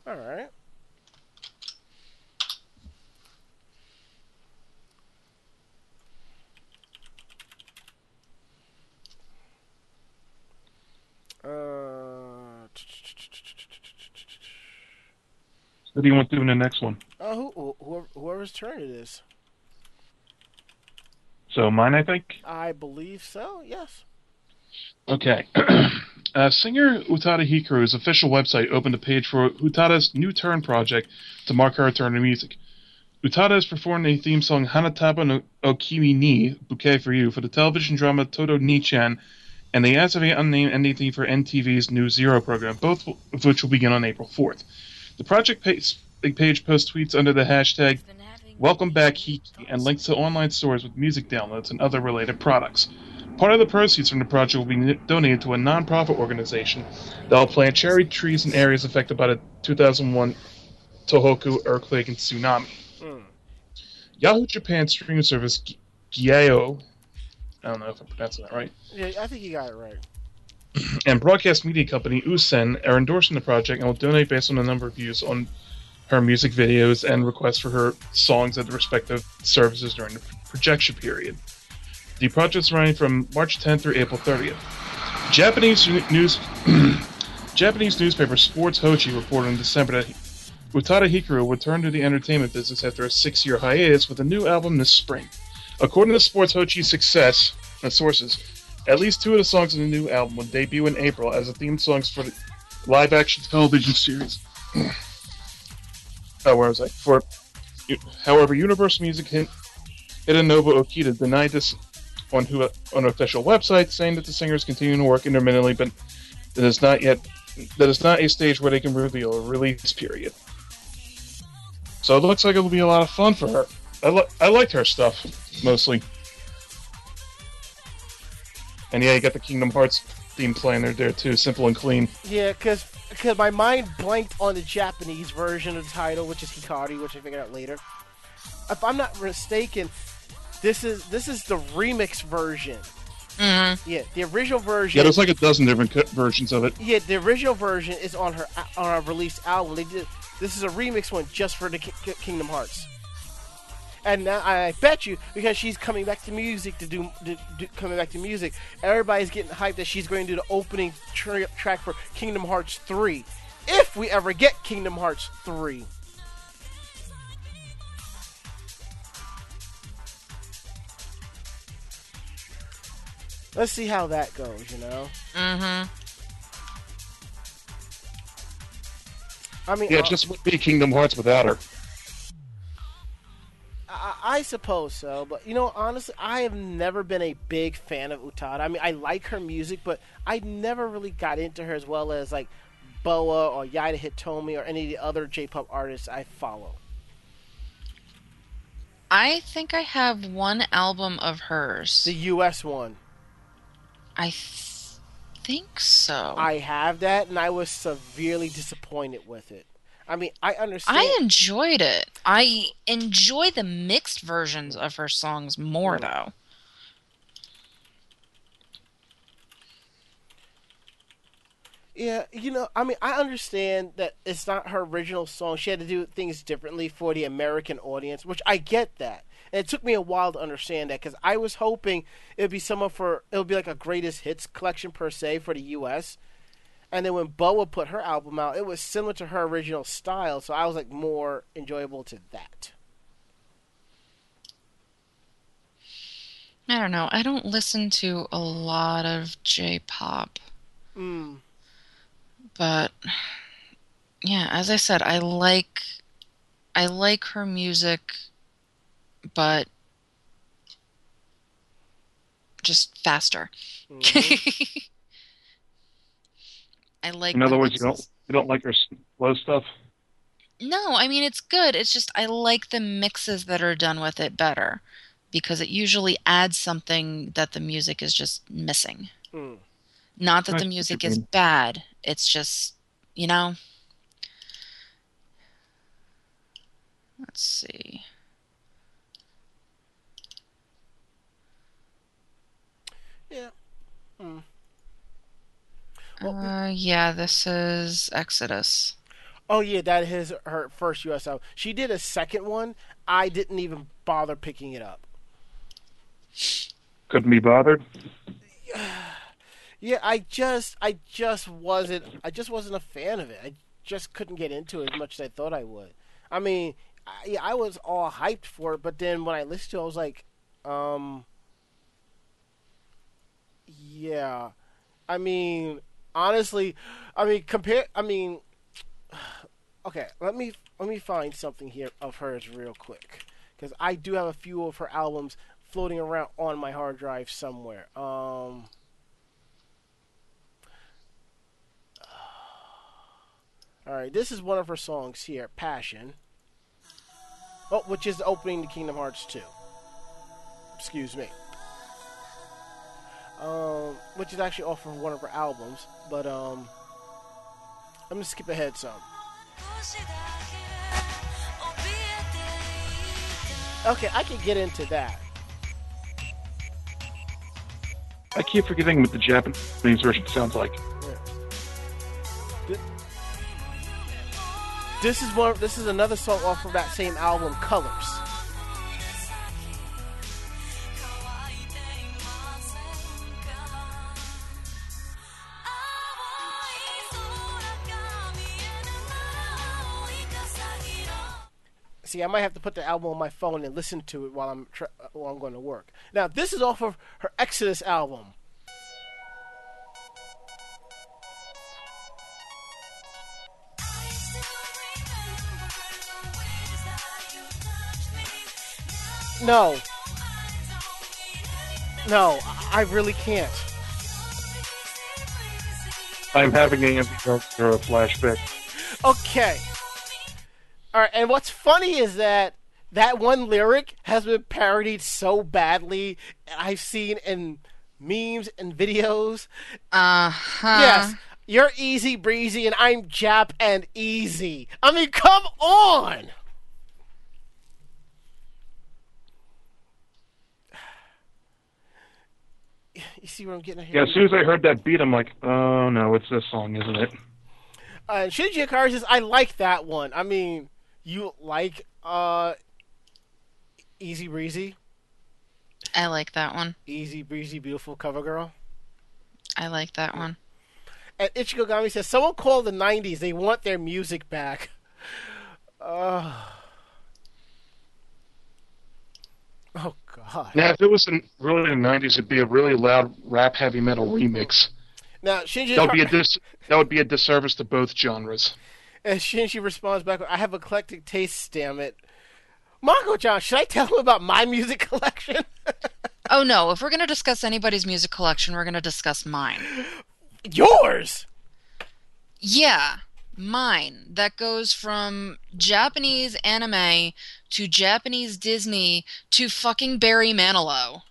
All right. Uh, you want to do in the next one. Oh, who, whoever's turn it is. So mine, I think. I believe so. Yes. Okay uh, singer Utada Hikaru's official website opened a page for Utada's New Turn project to mark her return to music. Utada has performed a theme song Hanataba wo Kimi ni Bouquet for You for the television drama Todo Nichan and the as of yet unnamed ending theme for NTV's News Zero program, both of which will begin on April 4th. The project page, page posts tweets under the hashtag Welcome Back Hiki and links to online stores with music downloads and other related products. Part of the proceeds from the project will be donated to a non-profit organization that will plant cherry trees in areas affected by the 2001 Tohoku earthquake and tsunami. Hmm. Yahoo Japan streaming service G- I don't know if I'm pronouncing that right, Yeah, I think you got it right. and broadcast media company Usen are endorsing the project and will donate based on the number of views on her music videos and requests for her songs at the respective services during the projection period. The project's running from March 10th through April 30th. Japanese news Japanese newspaper Sports Hochi reported in December that Utada Hikaru would return to the entertainment business after a six-year hiatus with a new album this spring. According to Sports Hochi's success uh, sources, at least two of the songs in the new album will debut in April as the theme songs for the live-action television series. oh, where was I? For, however, Universal Music hit Hidenobu Okita denied this on who on an official website, saying that the singer is continuing to work intermittently, but that is not yet that is not a stage where they can reveal a release period. So it looks like it'll be a lot of fun for her. I, li- I liked her stuff mostly. And yeah, you got the Kingdom Hearts theme playing there, there too, simple and clean. Yeah, because because my mind blanked on the Japanese version of the title, which is Hikari, which I figured out later. If I'm not mistaken, this is this is the remix version. Mm-hmm. Yeah, the original version. Yeah, there's like a dozen different co- versions of it. Yeah, the original version is on her on our released album. They did this is a remix one just for the Ki- Ki- Kingdom Hearts. And now I bet you because she's coming back to music to do, to do coming back to music, everybody's getting hyped that she's going to do the opening tra- track for Kingdom Hearts 3. If we ever get Kingdom Hearts 3. Let's see how that goes, you know. Mm-hmm. I mean, Yeah, uh, just would be Kingdom Hearts without her. I, I suppose so, but you know, honestly, I have never been a big fan of Utada. I mean, I like her music, but I never really got into her as well as like Boa or Yaida Hitomi or any of the other J-pop artists I follow. I think I have one album of hers. The U.S. one, I th- think so. I have that, and I was severely disappointed with it. I mean, I understand. I enjoyed it. I enjoy the mixed versions of her songs more, though. Yeah, you know, I mean, I understand that it's not her original song. She had to do things differently for the American audience, which I get that. And it took me a while to understand that because I was hoping it would be someone for it would be like a greatest hits collection per se for the U.S. And then when Boa put her album out, it was similar to her original style, so I was like more enjoyable to that. I don't know. I don't listen to a lot of J-pop, Mm. but yeah, as I said, I like I like her music, but just faster. Mhm. I like. In other the words, you don't you don't like her slow stuff. No, I mean it's good. It's just I like the mixes that are done with it better because it usually adds something that the music is just missing. Mm. Not that I the music is mean. bad. It's just, you know. Let's see. Yeah. Mm. Well, Uh, yeah, this is Exodus. Oh yeah, that is her first US album. She did a second one. I didn't even bother picking it up. Couldn't be bothered. Yeah, I just I just wasn't I just wasn't a fan of it. I just couldn't get into it as much as I thought I would. I mean, I, yeah, I was all hyped for it, but then when I listened to it, I was like, um, yeah. I mean, honestly, I mean, compare. I mean, okay. Let me let me find something here of hers real quick because I do have a few of her albums floating around on my hard drive somewhere. Um. All right, this is one of her songs here, "Passion." Oh, which is opening to Kingdom Hearts 2. Excuse me. Um, which is actually off of one of her albums, but um, I'm gonna skip ahead some. Okay, I can get into that. I keep forgetting what the Japanese version sounds like. This is one. This is another song off of that same album, Colors. See, I might have to put the album on my phone and listen to it while I'm tra- while I'm going to work. Now, this is off of her Exodus album. No. No, I really can't. I'm having a a flashback. Okay. All right, and what's funny is that that one lyric has been parodied so badly. I've seen in memes and videos. Uh huh. Yes, you're easy breezy, and I'm Jap and easy. I mean, come on. You see what I'm getting at here? Yeah, as soon as I heard that beat, I'm like, oh no, it's this song, isn't it? Uh, Shinji Ikari says, I like that one. I mean, you like uh, Easy Breezy? I like that one. Easy Breezy, Beautiful Cover Girl? I like that one. And Ichigo Gami says, someone called the 90s. They want their music back. Uh, oh, God. Now, if it was in really in the '90s, it'd be a really loud rap heavy metal remix. Now, Shinji That would be a dis- that would be a disservice to both genres. And Shinji responds back, I have eclectic tastes, damn it. Mako-chan, should I tell him about my music collection? Oh no, if we're going to discuss anybody's music collection, we're going to discuss mine. Yours! Yeah, mine. That goes from Japanese anime to Japanese Disney to fucking Barry Manilow.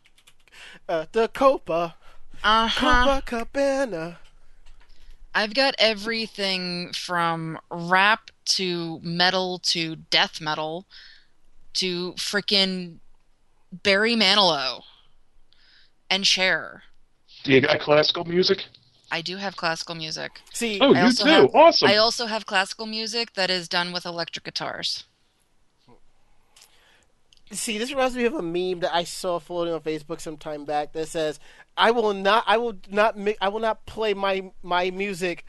Uh, the Copa. Uh huh. Copacabana. I've got everything from rap to metal to death metal to freaking Barry Manilow and Cher. Do you got classical music? I do have classical music. See, Oh, I you too. have- awesome. I also have classical music that is done with electric guitars. See, this reminds me of a meme that I saw floating on Facebook some time back that says, "I will not, I will not, mi- I will not play my my music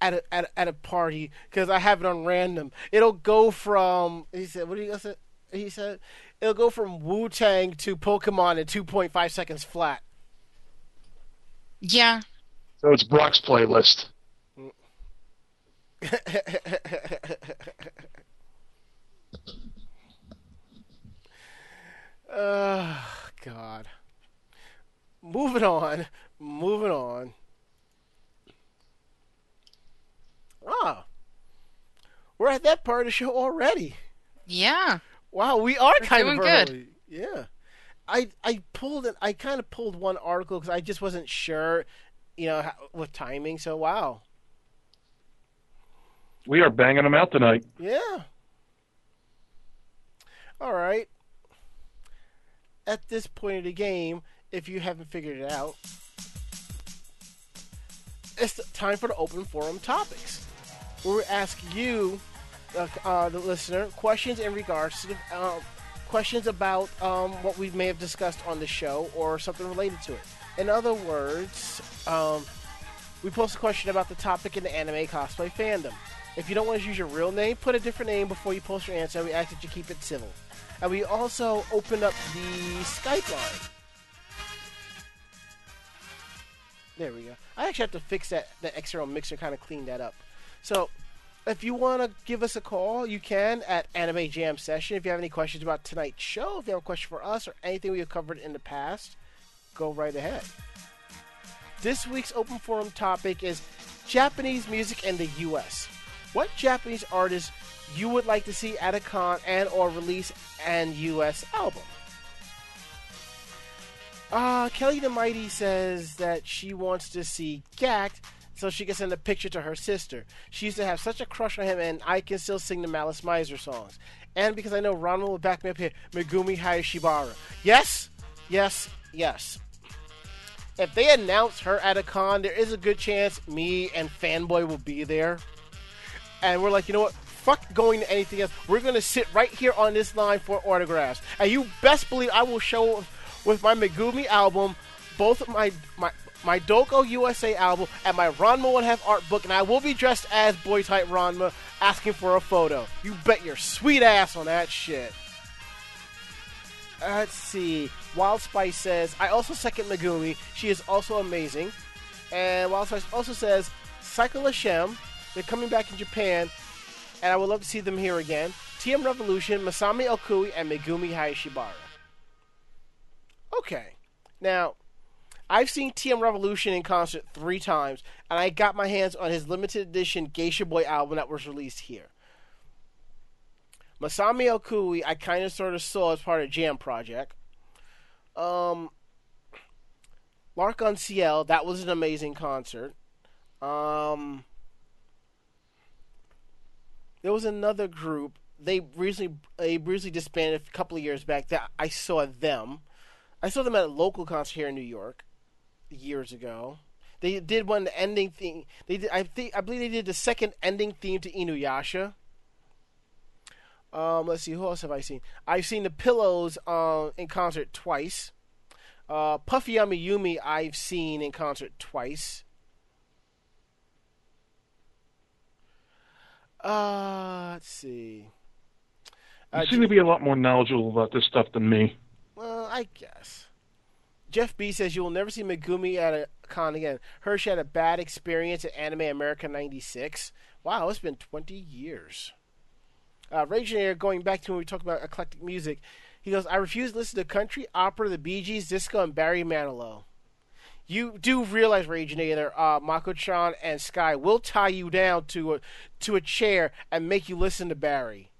at a at, a- at a party because I have it on random. It'll go from he said, what did he say? He said it'll go from Wu Tang to Pokemon in two point five seconds flat. Yeah, So it's Brock's playlist. Oh God. Moving on. Moving on. Ah. We're at that part of the show already. yeah. Wow, we are We're kind of doing good. Yeah. I I pulled it. I kind of pulled one article because I just wasn't sure, you know, how, with timing. So wow. We are banging them out tonight. Yeah. All right. At this point of the game, if you haven't figured it out, it's time for the open forum topics, where we ask you, uh, uh, the listener, questions in regards to the, um, questions about um, what we may have discussed on the show or something related to it. In other words, um, we post a question about the topic in the anime cosplay fandom. If you don't want to use your real name, put a different name before you post your answer. We ask that you keep it civil. And we also opened up the Skype line. There we go. I actually have to fix that the XRL mixer, kind of clean that up. So, if you want to give us a call, you can at Anime Jam Session. If you have any questions about tonight's show, if you have a question for us or anything we have covered in the past, go right ahead. This week's open forum topic is Japanese music in the U.S. What Japanese artists you would like to see at a con and or release an U.S. album? Uh, Kelly the Mighty says that she wants to see Gackt so she can send a picture to her sister. She used to have such a crush on him, and I can still sing the Malice Mizer songs. And because I know Ronald will back me up here, Megumi Hayashibara. Yes, yes, yes. If they announce her at a con, there is a good chance me and Fanboy will be there. And we're like, you know what? Fuck going to anything else. We're going to sit right here on this line for autographs. And you best believe I will show with my Megumi album, both of my, my, my Doko USA album, and my Ranma One Half art book, and I will be dressed as Boy Type Ranma asking for a photo. You bet your sweet ass on that shit. Let's see. Wild Spice says, I also second Megumi. She is also amazing. And Wild Spice also says, Psycho le Cému. They're coming back in Japan, and I would love to see them here again. TM Revolution, Masami Okui, and Megumi Hayashibara. Okay. Now, I've seen TM Revolution in concert three times, and I got my hands on his limited edition Geisha Boy album that was released here. Masami Okui, I kind of sort of saw as part of Jam Project. Um, L'Arc-en-Ciel, that was an amazing concert. Um, there was another group. They recently they recently disbanded a couple of years back. That I saw them. I saw them at a local concert here in New York years ago. They did one ending theme. They did. I think. I believe they did the second ending theme to Inuyasha. Um, let's see. Who else have I seen? I've seen the Pillows uh, in concert twice. Uh, Puffy Yumi Yumi I've seen in concert twice. Uh, let's see. You Uh, seem to be a lot more knowledgeable about this stuff than me. Well, I guess. Jeff B says you will never see Megumi at a con again. Hirsch had a bad experience at Anime America 96. Wow, it's been 20 years. Uh, Raging Air, going back to when we talked about eclectic music, he goes, I refuse to listen to country, opera, the Bee Gees, disco, and Barry Manilow. You do realize, Raging Air, uh, Mako-chan and Sky will tie you down to a, to a chair and make you listen to Barry.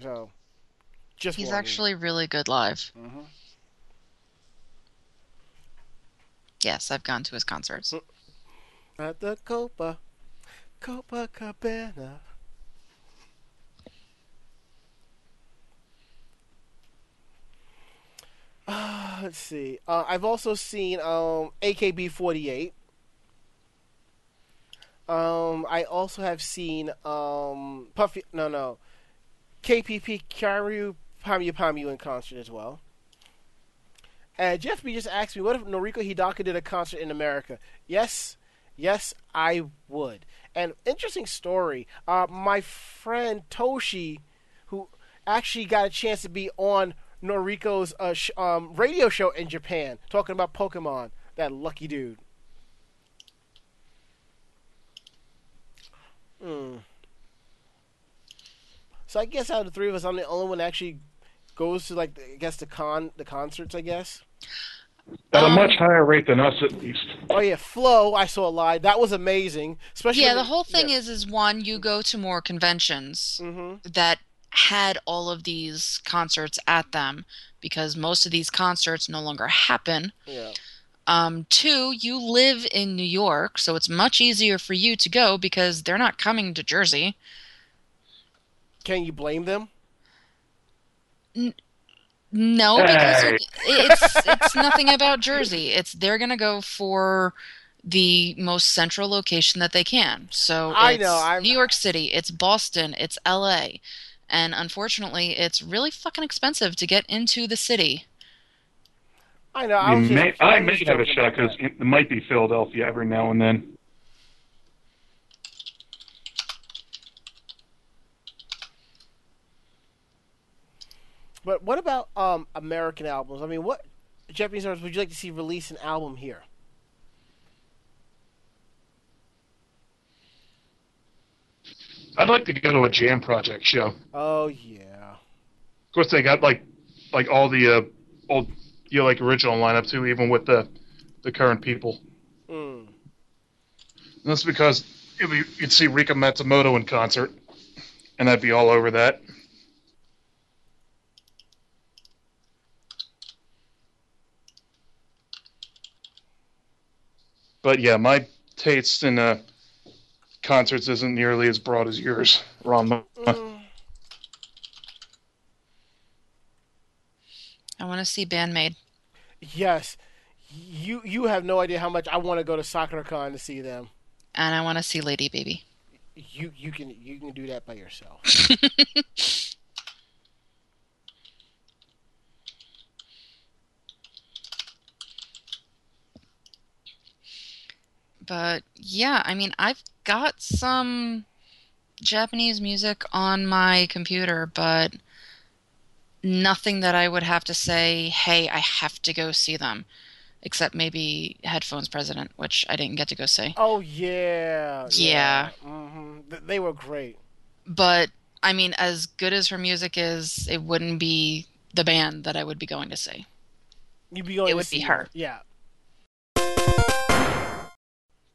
So, just He's actually really good live. Mhm. Yes, I've gone to his concerts. At the Copa, Copa Copacabana. Uh, let's see. Uh, I've also seen um, AKB48. Um, I also have seen um, Puffy. No, no. KPP Kyary Pamyu Pamyu in concert as well. And Jeff B just asked me, what if Noriko Hidaka did a concert in America? Yes, yes, I would. And interesting story. Uh, my friend Toshi, who actually got a chance to be on Noriko's uh, sh- um, radio show in Japan, talking about Pokemon. That lucky dude. Hmm. So I guess out of the three of us, I'm the only one that actually goes to like I guess the con the concerts. I guess. At a Um, much higher rate than us, at least. Oh yeah, Flow. I saw a live. That was amazing. Especially Yeah, the whole thing is is one, you go to more conventions hmm that had all of these concerts at them because most of these concerts no longer happen. Yeah. Um, two, you live in New York, so it's much easier for you to go because they're not coming to Jersey. Can you blame them? No, because Hey. it- it's it's nothing about Jersey. It's they're gonna go for the most central location that they can. So I know, I'm- New York City, it's Boston, it's L.A., and unfortunately, it's really fucking expensive to get into the city. I know. I, may, I may have a shot because it might be Philadelphia every now and then. But what about um, American albums? I mean, what Japanese artists would you like to see release an album here? I'd like to go to a jam project show. Oh yeah. Of course, they got like like all the uh, old you know, like original lineup too, even with the the current people. Mm. And that's because be, you'd see Rika Matsumoto in concert, and I'd be all over that. But yeah, my taste in uh, concerts isn't nearly as broad as yours, Ron. Mm. I want to see Band-Maid. Yes. You you have no idea how much I want to go to SakuraCon to see them. And I want to see Lady Baby. You you can you can do that by yourself. But yeah, I mean, I've got some Japanese music on my computer, but nothing that I would have to say, hey, I have to go see them. Except maybe Headphones President, which I didn't get to go see. Oh yeah. Yeah. hmm They were great. But I mean, as good as her music is, it wouldn't be the band that I would be going to see. You'd be going. It to would be her. Yeah.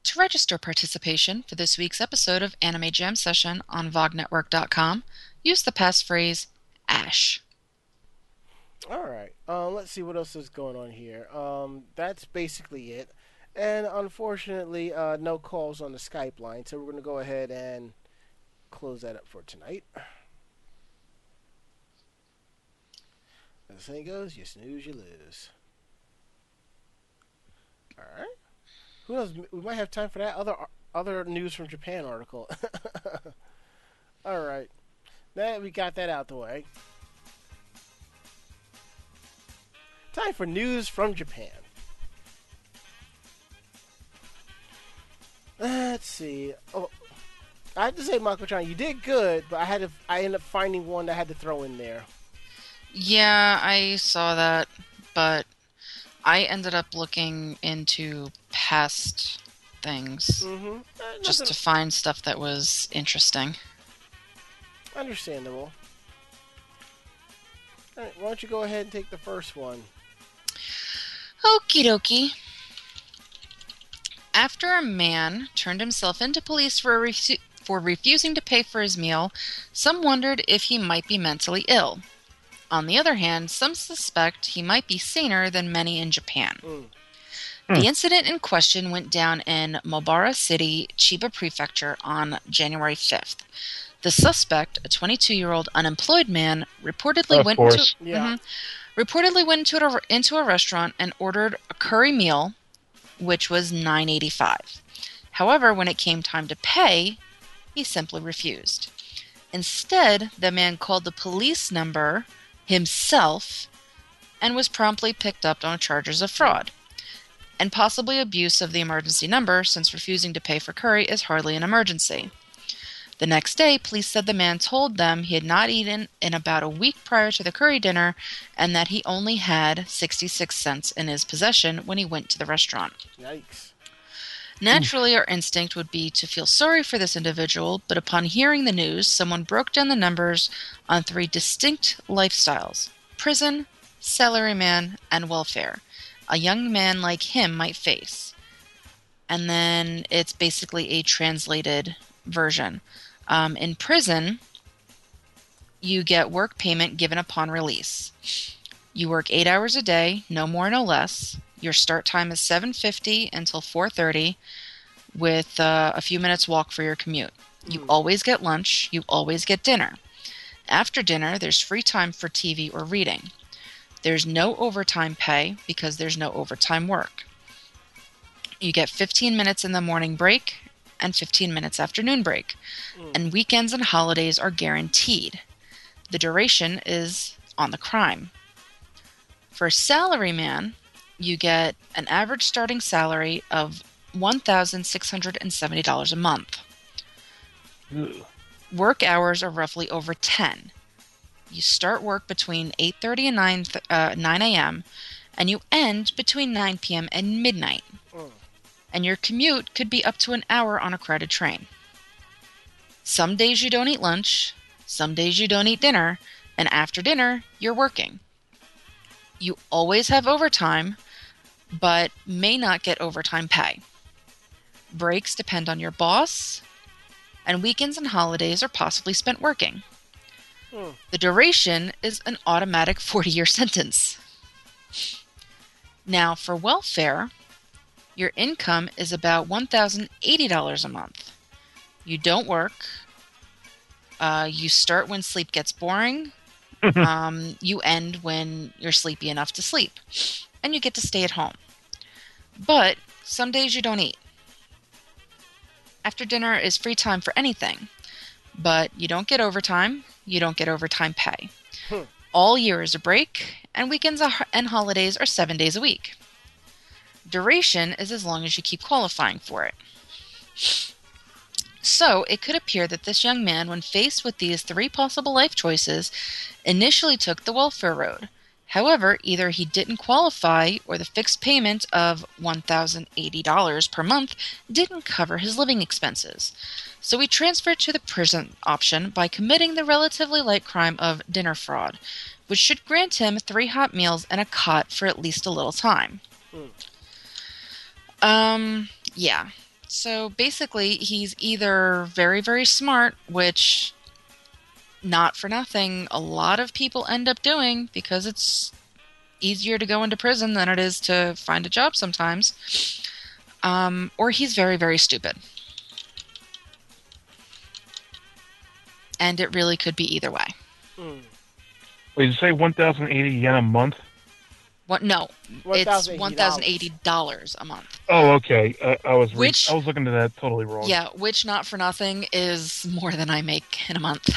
To register participation for this week's episode of Anime Jam Session on VogNetwork.com, use the passphrase ASH. All right. Um, let's see what else is going on here. Um, that's basically it. And unfortunately, uh, no calls on the Skype line, so we're going to go ahead and close that up for tonight. As the goes, you snooze, you lose. All right. Who knows? We might have time for that other other news from Japan article. All right. Now that we got that out the way. Time for news from Japan. Let's see. Oh, I have to say, Mako-chan, you did good, but I had to. I ended up finding one that I had to throw in there. Yeah, I saw that, but I ended up looking into past things Mm-hmm. just to find stuff that was interesting. understandable. All right, why don't you go ahead and take the first one? Okie dokie. After a man turned himself into police for, refu- for refusing to pay for his meal, some wondered if he might be mentally ill. On the other hand, some suspect he might be saner than many in Japan. Mm. The incident in question went down in Mobara City, Chiba Prefecture on January 5th. The suspect, a 22 year old unemployed man, reportedly Of went course. to Yeah. Mhm. reportedly went into a, into a restaurant and ordered a curry meal, which was 9.85. However, when it came time to pay, he simply refused. Instead, the man called the police number himself and was promptly picked up on charges of fraud and possibly abuse of the emergency number since refusing to pay for curry is hardly an emergency. The next day, police said the man told them he had not eaten in about a week prior to the curry dinner and that he only had 66 cents in his possession when he went to the restaurant. Yikes. Naturally, our instinct would be to feel sorry for this individual, but upon hearing the news, someone broke down the numbers on three distinct lifestyles prison, salaryman, and welfare a young man like him might face. And then it's basically a translated version. Um, in prison, you get work payment given upon release. You work eight hours a day, no more, no less. Your start time is 7:50 until 4:30, with uh, a few minutes walk for your commute. You always get lunch. You always get dinner. After dinner, there's free time for TV or reading. There's no overtime pay because there's no overtime work. You get 15 minutes in the morning break and 15 minutes afternoon break. And weekends and holidays are guaranteed. The duration is on the crime. For a salaryman, you get an average starting salary of $1,670 a month. Work hours are roughly over 10. You start work between 8:30 and 9 th- uh, 9 a.m. and you end between 9 p.m. and midnight. Mm. And your commute could be up to an hour on a crowded train. Some days you don't eat lunch, some days you don't eat dinner, and after dinner, you're working. You always have overtime, but may not get overtime pay. Breaks depend on your boss, and weekends and holidays are possibly spent working. Hmm. The duration is an automatic 40 year sentence. Now, for welfare, your income is about $1,080 a month. You don't work. Uh, you start when sleep gets boring. um, you end when you're sleepy enough to sleep. And you get to stay at home. But some days you don't eat. After dinner is free time for anything. But you don't get overtime, you don't get overtime pay. Hmm. All year is a break, and weekends and holidays are seven days a week. Duration is as long as you keep qualifying for it. So, it could appear that this young man, when faced with these three possible life choices, initially took the welfare road. However, either he didn't qualify or the fixed payment of $1,080 per month didn't cover his living expenses. So he transferred to the prison option by committing the relatively light crime of dinner fraud, which should grant him three hot meals and a cot for at least a little time. Um, yeah. So basically, he's either very, very smart, which, not for nothing, a lot of people end up doing because it's easier to go into prison than it is to find a job sometimes. Um, or he's very, very stupid. And it really could be either way. Mm. Wait, you say 1,080 yen a month? What? No, it's $1,080. one thousand eighty dollars a month. Oh, okay. Uh, I was re- Which- I was looking at that totally wrong. Yeah, which not for nothing is more than I make in a month.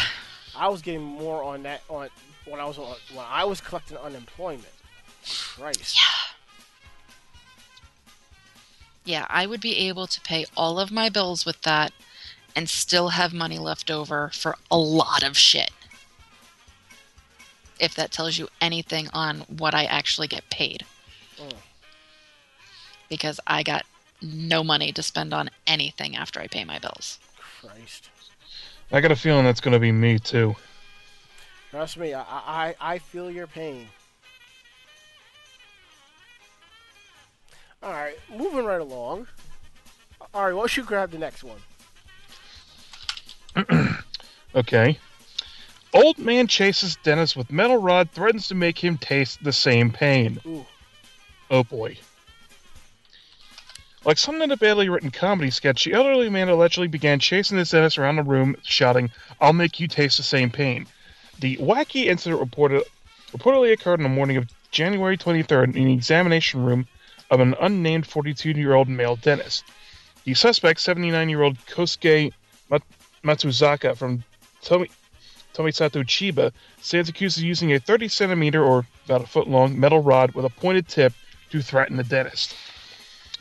I was getting more on that on when I was on when I was collecting unemployment. Christ. Yeah, Yeah, I would be able to pay all of my bills with that and still have money left over for a lot of shit. If that tells you anything on what I actually get paid. Mm. Because I got no money to spend on anything after I pay my bills. Christ. I got a feeling that's going to be me too. Trust me, I, I I feel your pain. All right, moving right along. All right, why don't you grab the next one? Okay. Old man chases Dennis with metal rod, threatens to make him taste the same pain. Ooh. Oh boy. Like something in a badly written comedy sketch, the elderly man allegedly began chasing his dentist around the room, shouting, I'll make you taste the same pain. The wacky incident reported, reportedly occurred on the morning of January 23rd in the examination room of an unnamed 42 year old male dentist. The suspect, 79 year old Kosuke Mat- Matsuzaka from Tomi- Tomisato Chiba, stands accused of using a 30 centimeter or about a foot long metal rod with a pointed tip to threaten the dentist.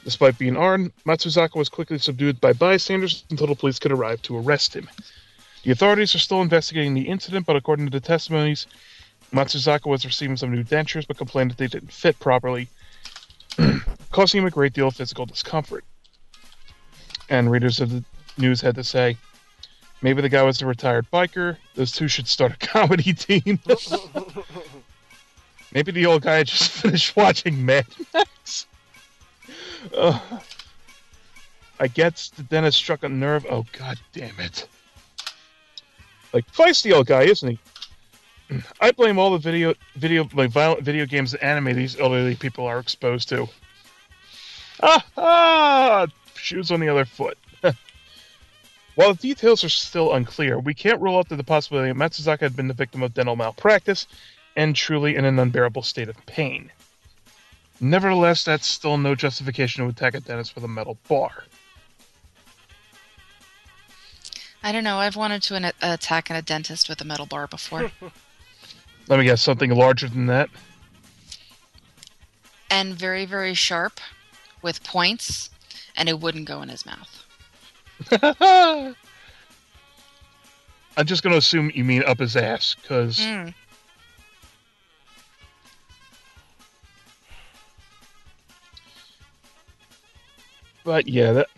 Despite being armed, Matsuzaka was quickly subdued by bystanders until the police could arrive to arrest him. The authorities are still investigating the incident, but according to the testimonies, Matsuzaka was receiving some new dentures but complained that they didn't fit properly, causing him a great deal of physical discomfort. And readers of the news had to say, maybe the guy was a retired biker. Those two should start a comedy team. maybe the old guy just finished watching Mad Max. I guess the dentist struck a nerve. Oh god damn it! Like feisty old guy, isn't he? I blame all the video, video, like violent video games and anime these elderly people are exposed to. Ah, ah! Shoes on the other foot. While the details are still unclear, we can't rule out the possibility that Matsuzaka had been the victim of dental malpractice and truly in an unbearable state of pain. Nevertheless, that's still no justification to attack a dentist with a metal bar. I don't know. I've wanted to an- attack a dentist with a metal bar before. Let me guess, something larger than that. and very, very sharp with points, and it wouldn't go in his mouth. I'm just going to assume you mean up his ass, because Mm. But yeah, that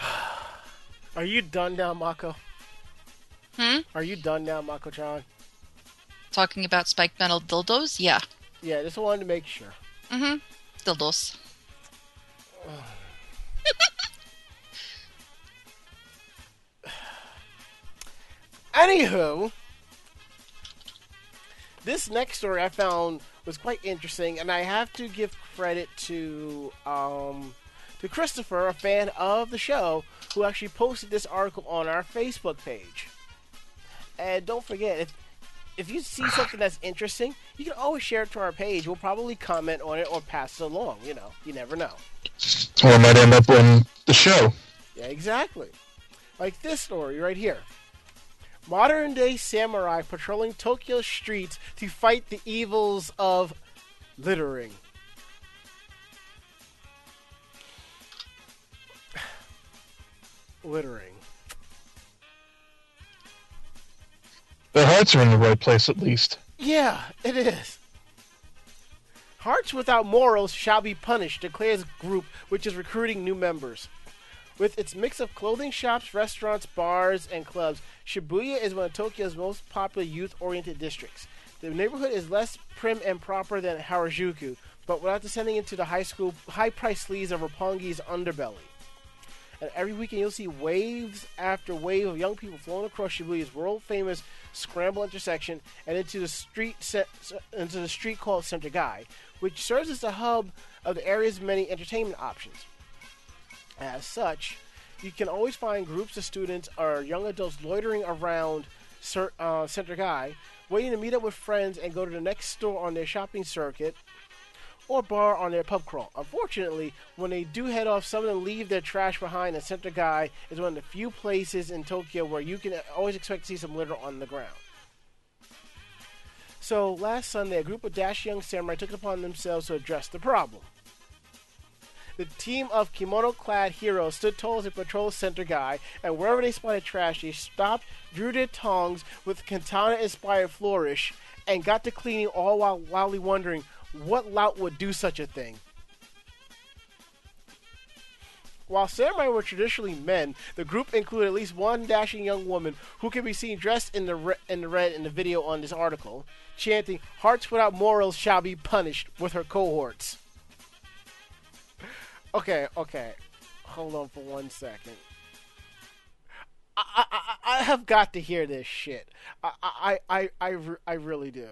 Are you done now, Mako? Hmm? Are you done now, Mako Chan? Talking about spiked metal dildos? Yeah. Yeah, just wanted to make sure. Mm-hmm. Dildos. Anywho, this next story I found was quite interesting, and I have to give credit to um, to Christopher, a fan of the show, who actually posted this article on our Facebook page. And don't forget, if if you see something that's interesting, you can always share it to our page. We'll probably comment on it or pass it along. You know, you never know. or it might end up on the show. Yeah, exactly. Like this story right here. Modern day samurai patrolling Tokyo streets to fight the evils of littering. littering. Their hearts are in the right place, at least. Yeah, it is. Hearts Without Morals Shall Be Punished declares group which is recruiting new members. With its mix of clothing shops, restaurants, bars, and clubs, Shibuya is one of Tokyo's most popular youth oriented districts. The neighborhood is less prim and proper than Harajuku, but without descending into the high school high priced sleaze of Roppongi's underbelly. And every weekend you'll see waves after wave of young people flowing across Shibuya's world famous scramble intersection and into the street into the street called Center Gai, which serves as the hub of the area's many entertainment options. As such, you can always find groups of students or young adults loitering around uh, Center Gai, waiting to meet up with friends and go to the next store on their shopping circuit or bar on their pub crawl. Unfortunately, when they do head off, some of them leave their trash behind, and Center Gai is one of the few places in Tokyo where you can always expect to see some litter on the ground. So, last Sunday, a group of dash young samurai took it upon themselves to address the problem. The team of kimono clad heroes stood tall as a patrol Center Gai, and wherever they spotted trash, they stopped, drew their tongs with katana inspired flourish, and got to cleaning all while wildly wondering what lout would do such a thing. While samurai were traditionally men, the group included at least one dashing young woman who can be seen dressed in the re- in the red in the video on this article, chanting "Hearts without morals shall be punished" with her cohorts. Okay, okay, hold on for one second. I, I, I I have got to hear this shit. I, I, I, I, I really do.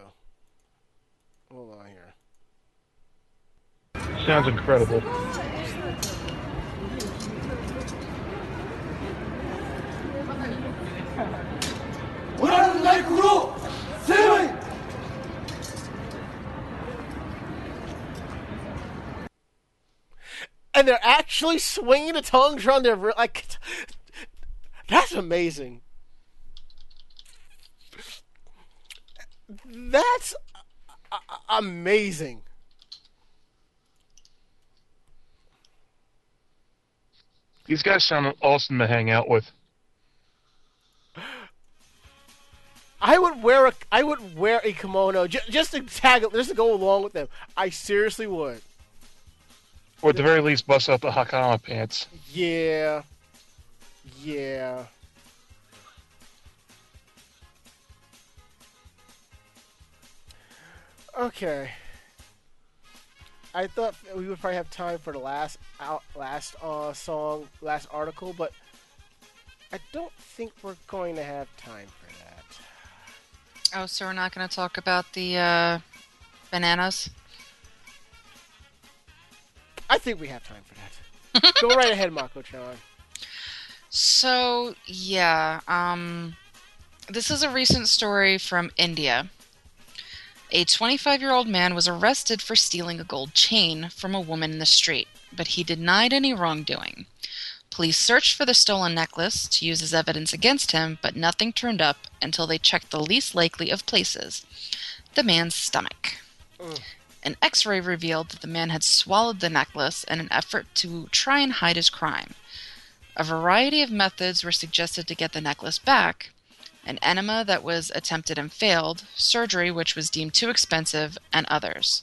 Hold on here. Sounds incredible. And they're actually swinging the tongues around their re- like. That's amazing. That's amazing. These guys sound awesome to hang out with. I would wear a I would wear a kimono just, just to tag just to go along with them. I seriously would. Or at the very least, bust out the Hakama pants. Yeah. Yeah. Okay. I thought we would probably have time for the last out last uh, song, last article, but I don't think we're going to have time for that. Oh, so we're not going to talk about the uh, bananas? I think we have time for that. Go right ahead, Mako Chan. So, yeah, um, this is a recent story from India. A 25 year old man was arrested for stealing a gold chain from a woman in the street, but he denied any wrongdoing. Police searched for the stolen necklace to use as evidence against him, but nothing turned up until they checked the least likely of places the man's stomach. Ugh. An x ray revealed that the man had swallowed the necklace in an effort to try and hide his crime. A variety of methods were suggested to get the necklace back an enema that was attempted and failed, surgery which was deemed too expensive, and others.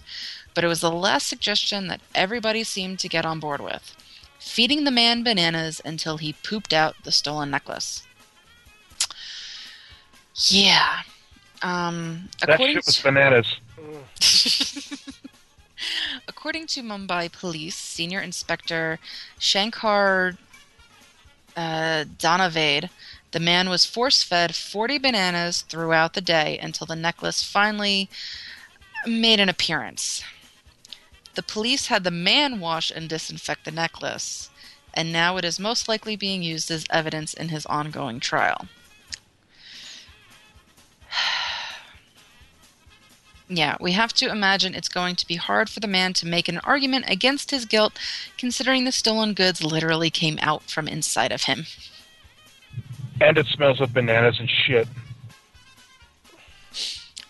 But it was the last suggestion that everybody seemed to get on board with feeding the man bananas until he pooped out the stolen necklace. Yeah. Um, That shit was bananas. According to Mumbai Police, Senior Inspector Shankar uh, Donavade, the man was force fed 40 bananas throughout the day until the necklace finally made an appearance. The police had the man wash and disinfect the necklace, and now it is most likely being used as evidence in his ongoing trial. Yeah, we have to imagine it's going to be hard for the man to make an argument against his guilt, considering the stolen goods literally came out from inside of him. And it smells of bananas and shit.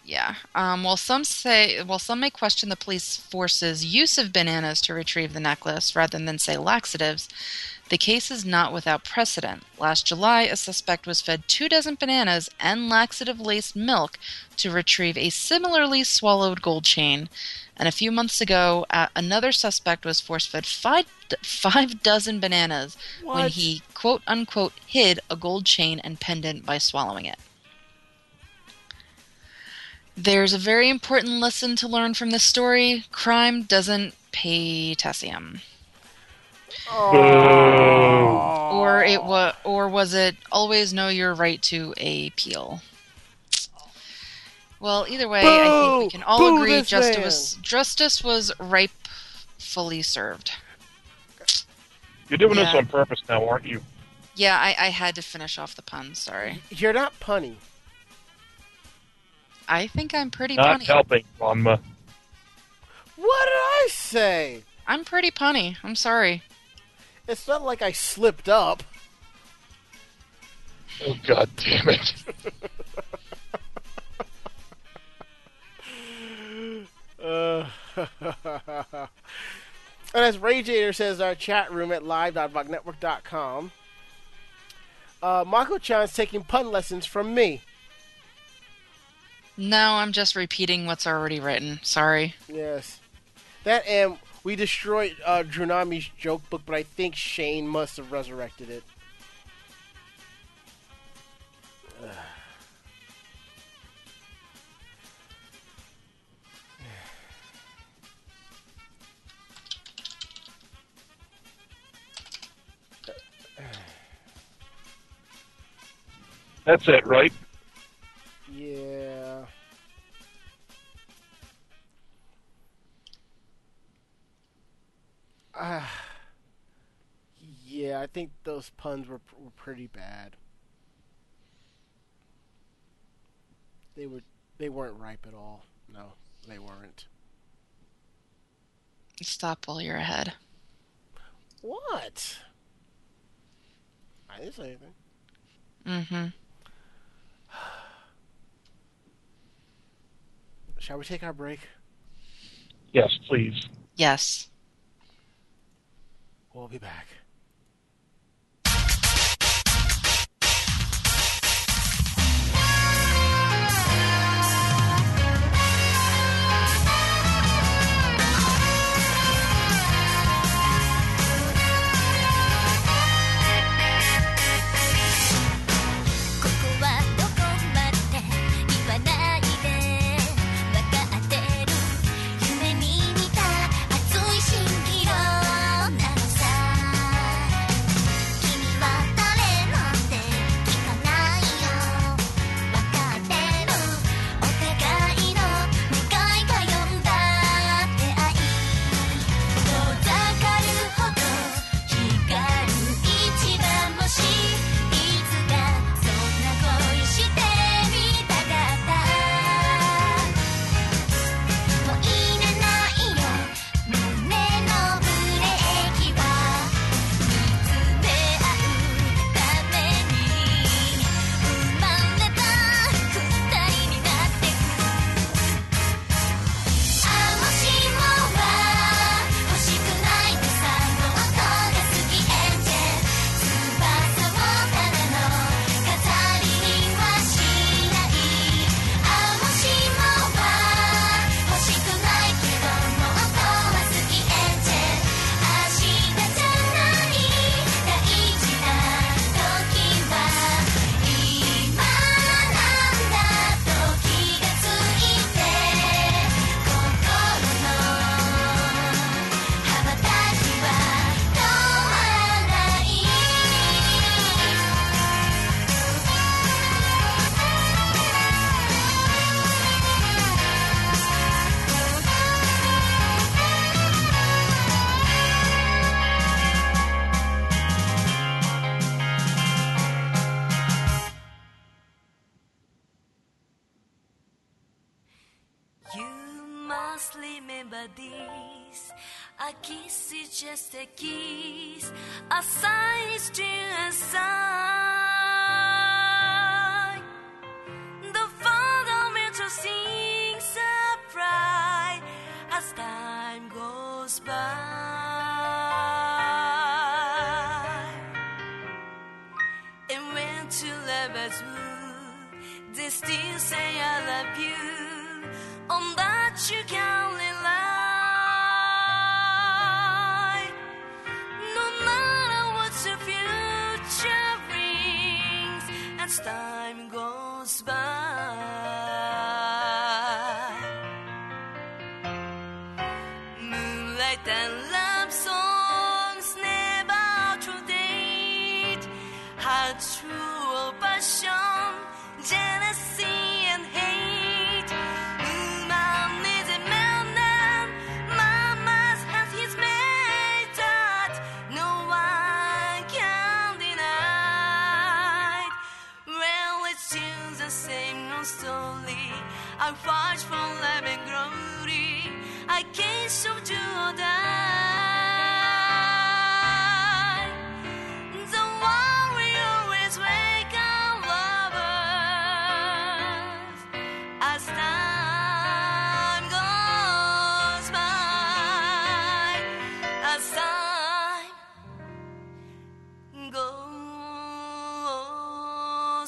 Yeah. Um, while some say, while some may question the police force's use of bananas to retrieve the necklace rather than say laxatives, the case is not without precedent. Last July, a suspect was fed two dozen bananas and laxative-laced milk to retrieve a similarly swallowed gold chain. And a few months ago, uh, another suspect was force-fed five, five dozen bananas when he quote unquote hid a gold chain and pendant by swallowing it. There's a very important lesson to learn from this story. Crime doesn't pay potassium. Or it was or was it always know your right to a peel? Well, either way, I think we can all Boo agree this justice man! was, justice was rightfully served. You're doing this on purpose now, aren't you? Yeah, I, I had to finish off the pun. Sorry. You're not punny. I think I'm pretty Not punny. helping, Ranma. What did I say? I'm pretty punny. I'm sorry. It's not like I slipped up. Oh god damn it. Uh, and as Radiator says, our chat room at live.vognetwork.com. Uh, Mako-chan's taking pun lessons from me. No, I'm just repeating what's already written. Sorry. Yes. That and we destroyed uh, Drunami's joke book, but I think Shane must have resurrected it. That's it, right? Ah. yeah, I think those puns were, were pretty bad. They were they weren't ripe at all. No, they weren't. Stop while you're ahead. What? I didn't say anything. Mm-hmm. Shall we take our break? Yes, please. Yes. We'll be back.「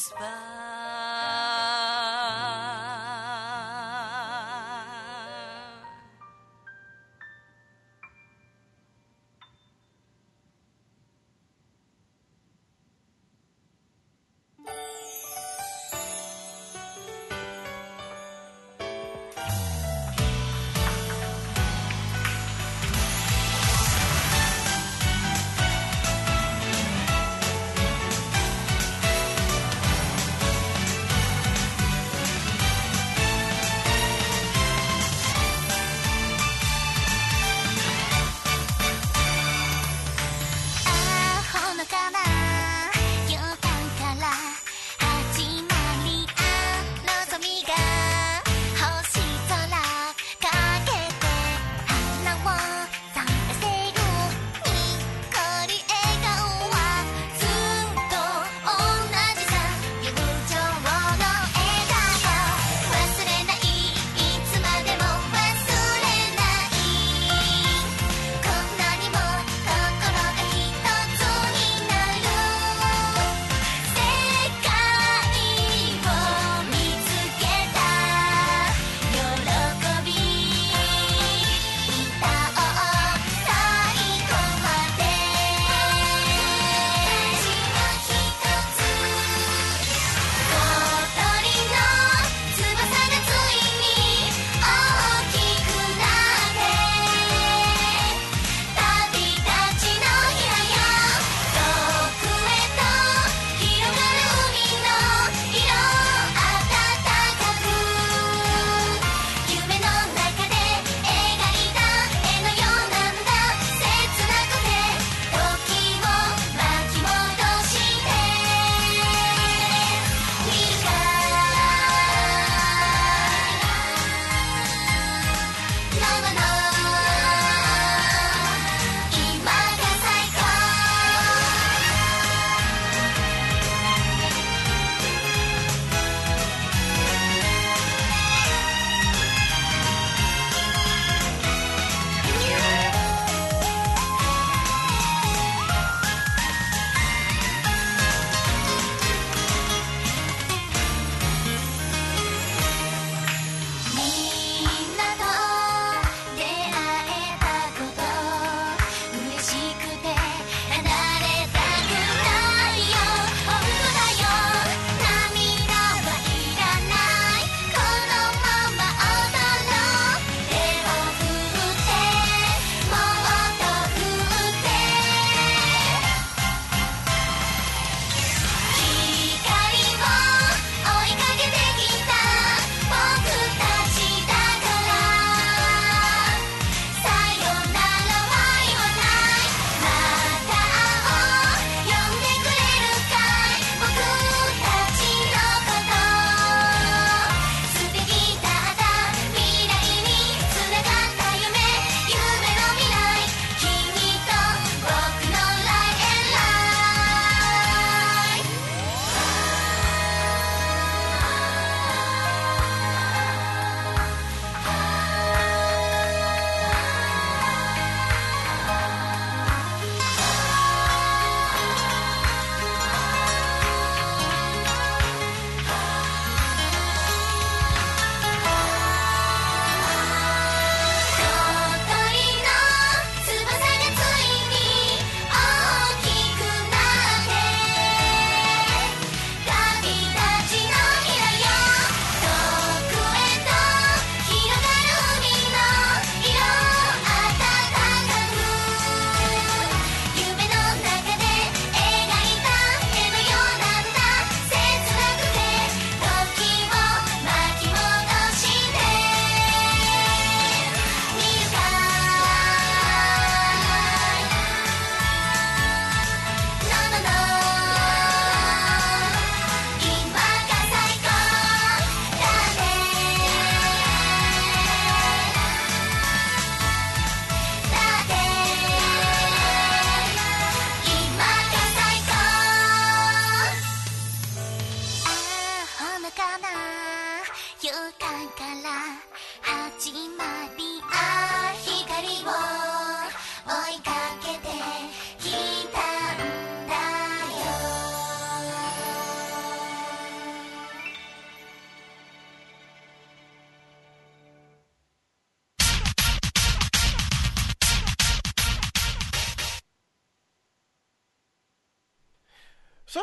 by.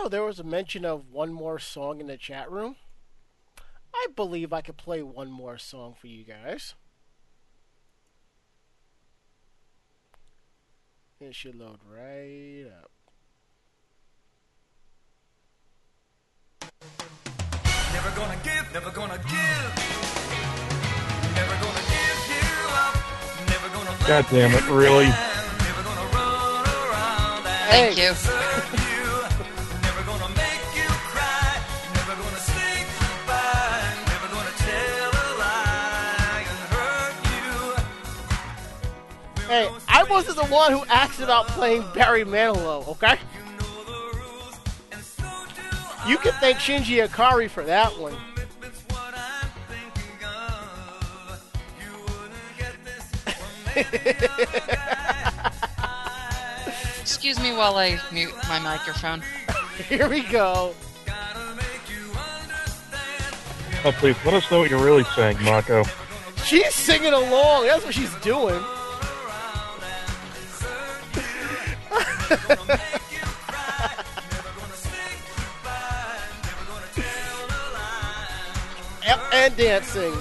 So there was a mention of one more song in the chat room. I believe I could play one more song for you guys. It should load right up. Never gonna give, never gonna give. Never gonna give you up. Never gonna God damn it, really? Never gonna run around and Thank you. Hey, I wasn't the one who asked about playing Barry Manilow, okay? You can thank Shinji Akari for that one. Excuse me while I mute my microphone. Here we go. Oh, please, let us know what you're really saying, Mako. She's singing along. That's what she's doing. And dancing.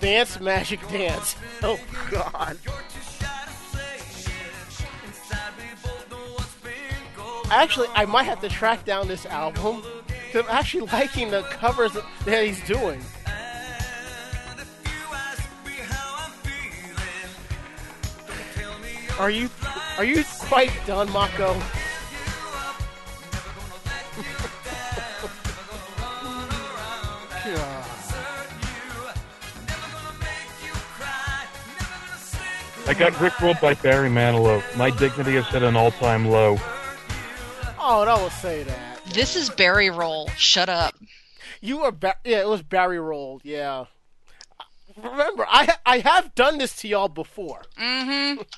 Dance, magic, dance. Oh, God. Actually, I might have to track down this album because I'm actually liking the covers that he's doing. Are you are you quite done, Mako? I got rickrolled by Barry Manilow. My dignity is at an all-time low. Oh, don't say that. This is Barry Roll. Shut up. You were ba- yeah, it was Barry rolled. Yeah. Remember, I ha- I have done this to y'all before. Mm-hmm.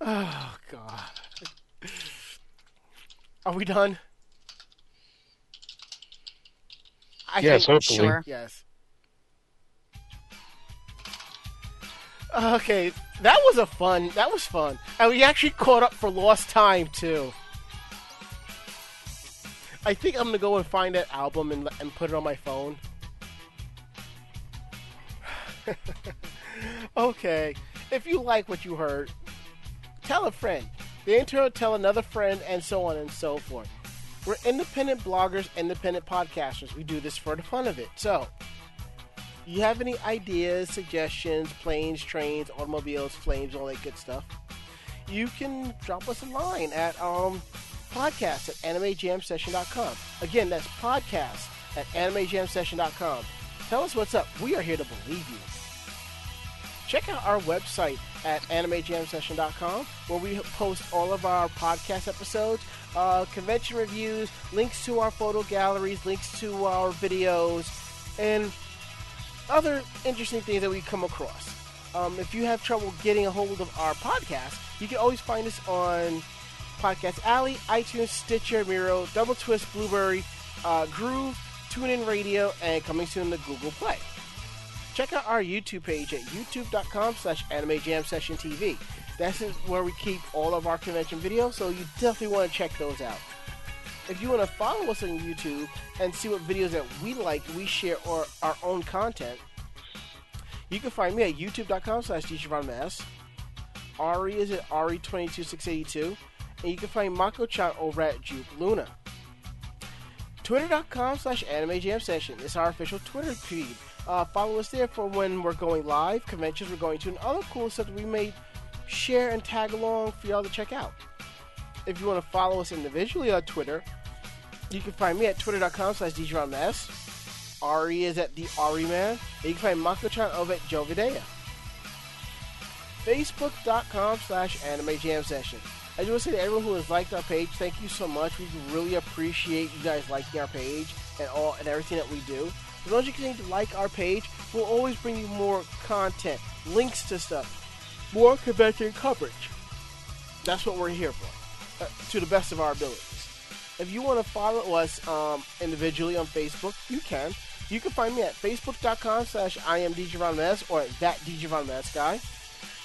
Oh God. Are we done? I Yes, think- hopefully. Sure. Yes. Okay, that was a fun. That was fun, and we actually caught up for lost time too. I think I'm gonna go and find that album and and put it on my phone. okay, if you like what you heard, tell a friend. The intro, tell another friend, and so on and so forth. We're independent bloggers, independent podcasters. We do this for the fun of it. So, you have any ideas, suggestions, planes, trains, automobiles, flames, all that good stuff? You can drop us a line at um, podcast at animejamsession.com. Again, that's podcast at animejamsession.com. Tell us what's up. We are here to believe you. Check out our website at animejamsession.com where we post all of our podcast episodes, uh, convention reviews, links to our photo galleries, links to our videos, and other interesting things that we come across. Um, if you have trouble getting a hold of our podcast, you can always find us on Podcast Alley, iTunes, Stitcher, Miro, Double Twist, Blubrry, uh, Groove, TuneIn Radio, and coming soon to Google Play. Check out our YouTube page at youtube.com slash anime jam session TV. That's where we keep all of our convention videos, so you definitely want to check those out. If you want to follow us on YouTube and see what videos that we like, we share or our own content, you can find me at youtube.com slash djronmas. Ari is at Ari22682. And you can find Mako-chan over at Juke Luna. Twitter.com slash Anime Jam Session is our official Twitter feed. Uh, follow us there for when we're going live, conventions we're going to, and other cool stuff that we may share and tag along for y'all to check out. If you want to follow us individually on Twitter, you can find me at twitter.com slash djronmas. Ari is at the Ari Man. And you can find Mako-chan over at Joe Videa. Facebook.com slash Anime Jam Session. I just want to say to everyone who has liked our page, thank you so much. We really appreciate you guys liking our page and all and everything that we do. As long as you continue to like our page, we'll always bring you more content, links to stuff, more convention coverage. That's what we're here for, uh, to the best of our abilities. If you want to follow us um, individually on Facebook, you can. You can find me at facebook.com slash I am DJVonMess or at that DJVonMess guy.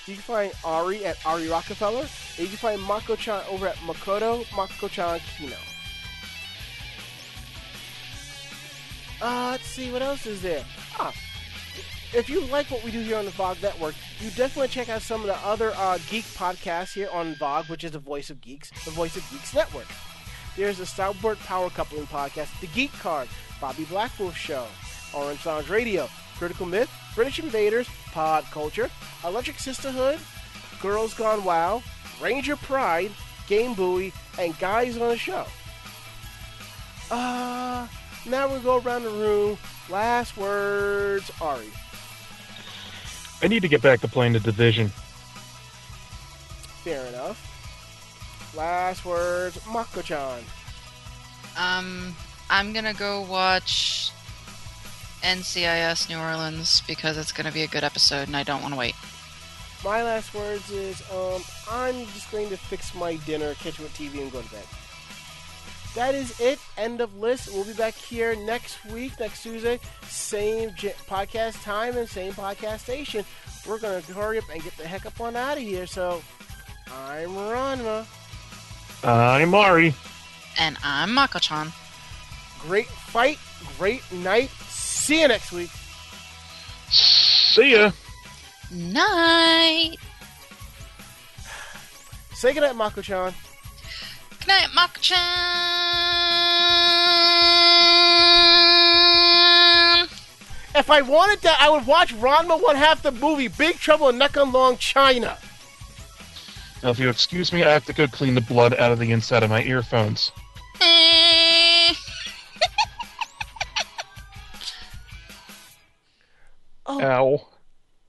You can find Ari at Ari Rockefeller. And you can find Mako-chan over at Makoto Mako-chan Kino. Uh, let's see, what else is there? Ah, if you like what we do here on the VOG Network, you definitely check out some of the other uh, geek podcasts here on VOG, which is the Voice of Geeks, the Voice of Geeks Network. There's the Soundboard Power Coupling Podcast, The Geek Card, Bobby Blackwolf Show, Orange Lounge Radio, Critical Myth, British Invaders, Pod Culture, Electric Sisterhood, Girls Gone Wow, Ranger Pride, Game Buoy, and Guys on the Show. Uh, now we go around the room. Last words, Ari. I need to get back to playing the division. Fair enough. Last words, Mako-chan. Um, I'm gonna go watch NCIS New Orleans because it's gonna be a good episode and I don't want to wait. My last words is, um, I'm just going to fix my dinner, catch up with TV, and go to bed. That is it. End of list. We'll be back here next week, next Tuesday. Same j- podcast time and same podcast station. We're going to hurry up and get the heck up on out of here. So, I'm Ranma. I'm Ari. And I'm Mako-chan. Great fight. Great night. See you next week. See ya. Night. Say goodnight, Mako-chan. Good night, Mako-chan. If I wanted to, I would watch Ranma one half the movie, Big Trouble in Nekonron, China. Now, if you excuse me, I have to go clean the blood out of the inside of my earphones. Oh, Ow.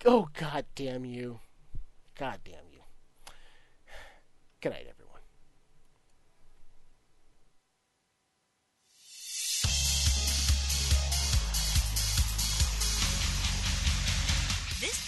oh, god damn you. God damn you. Good night, everyone.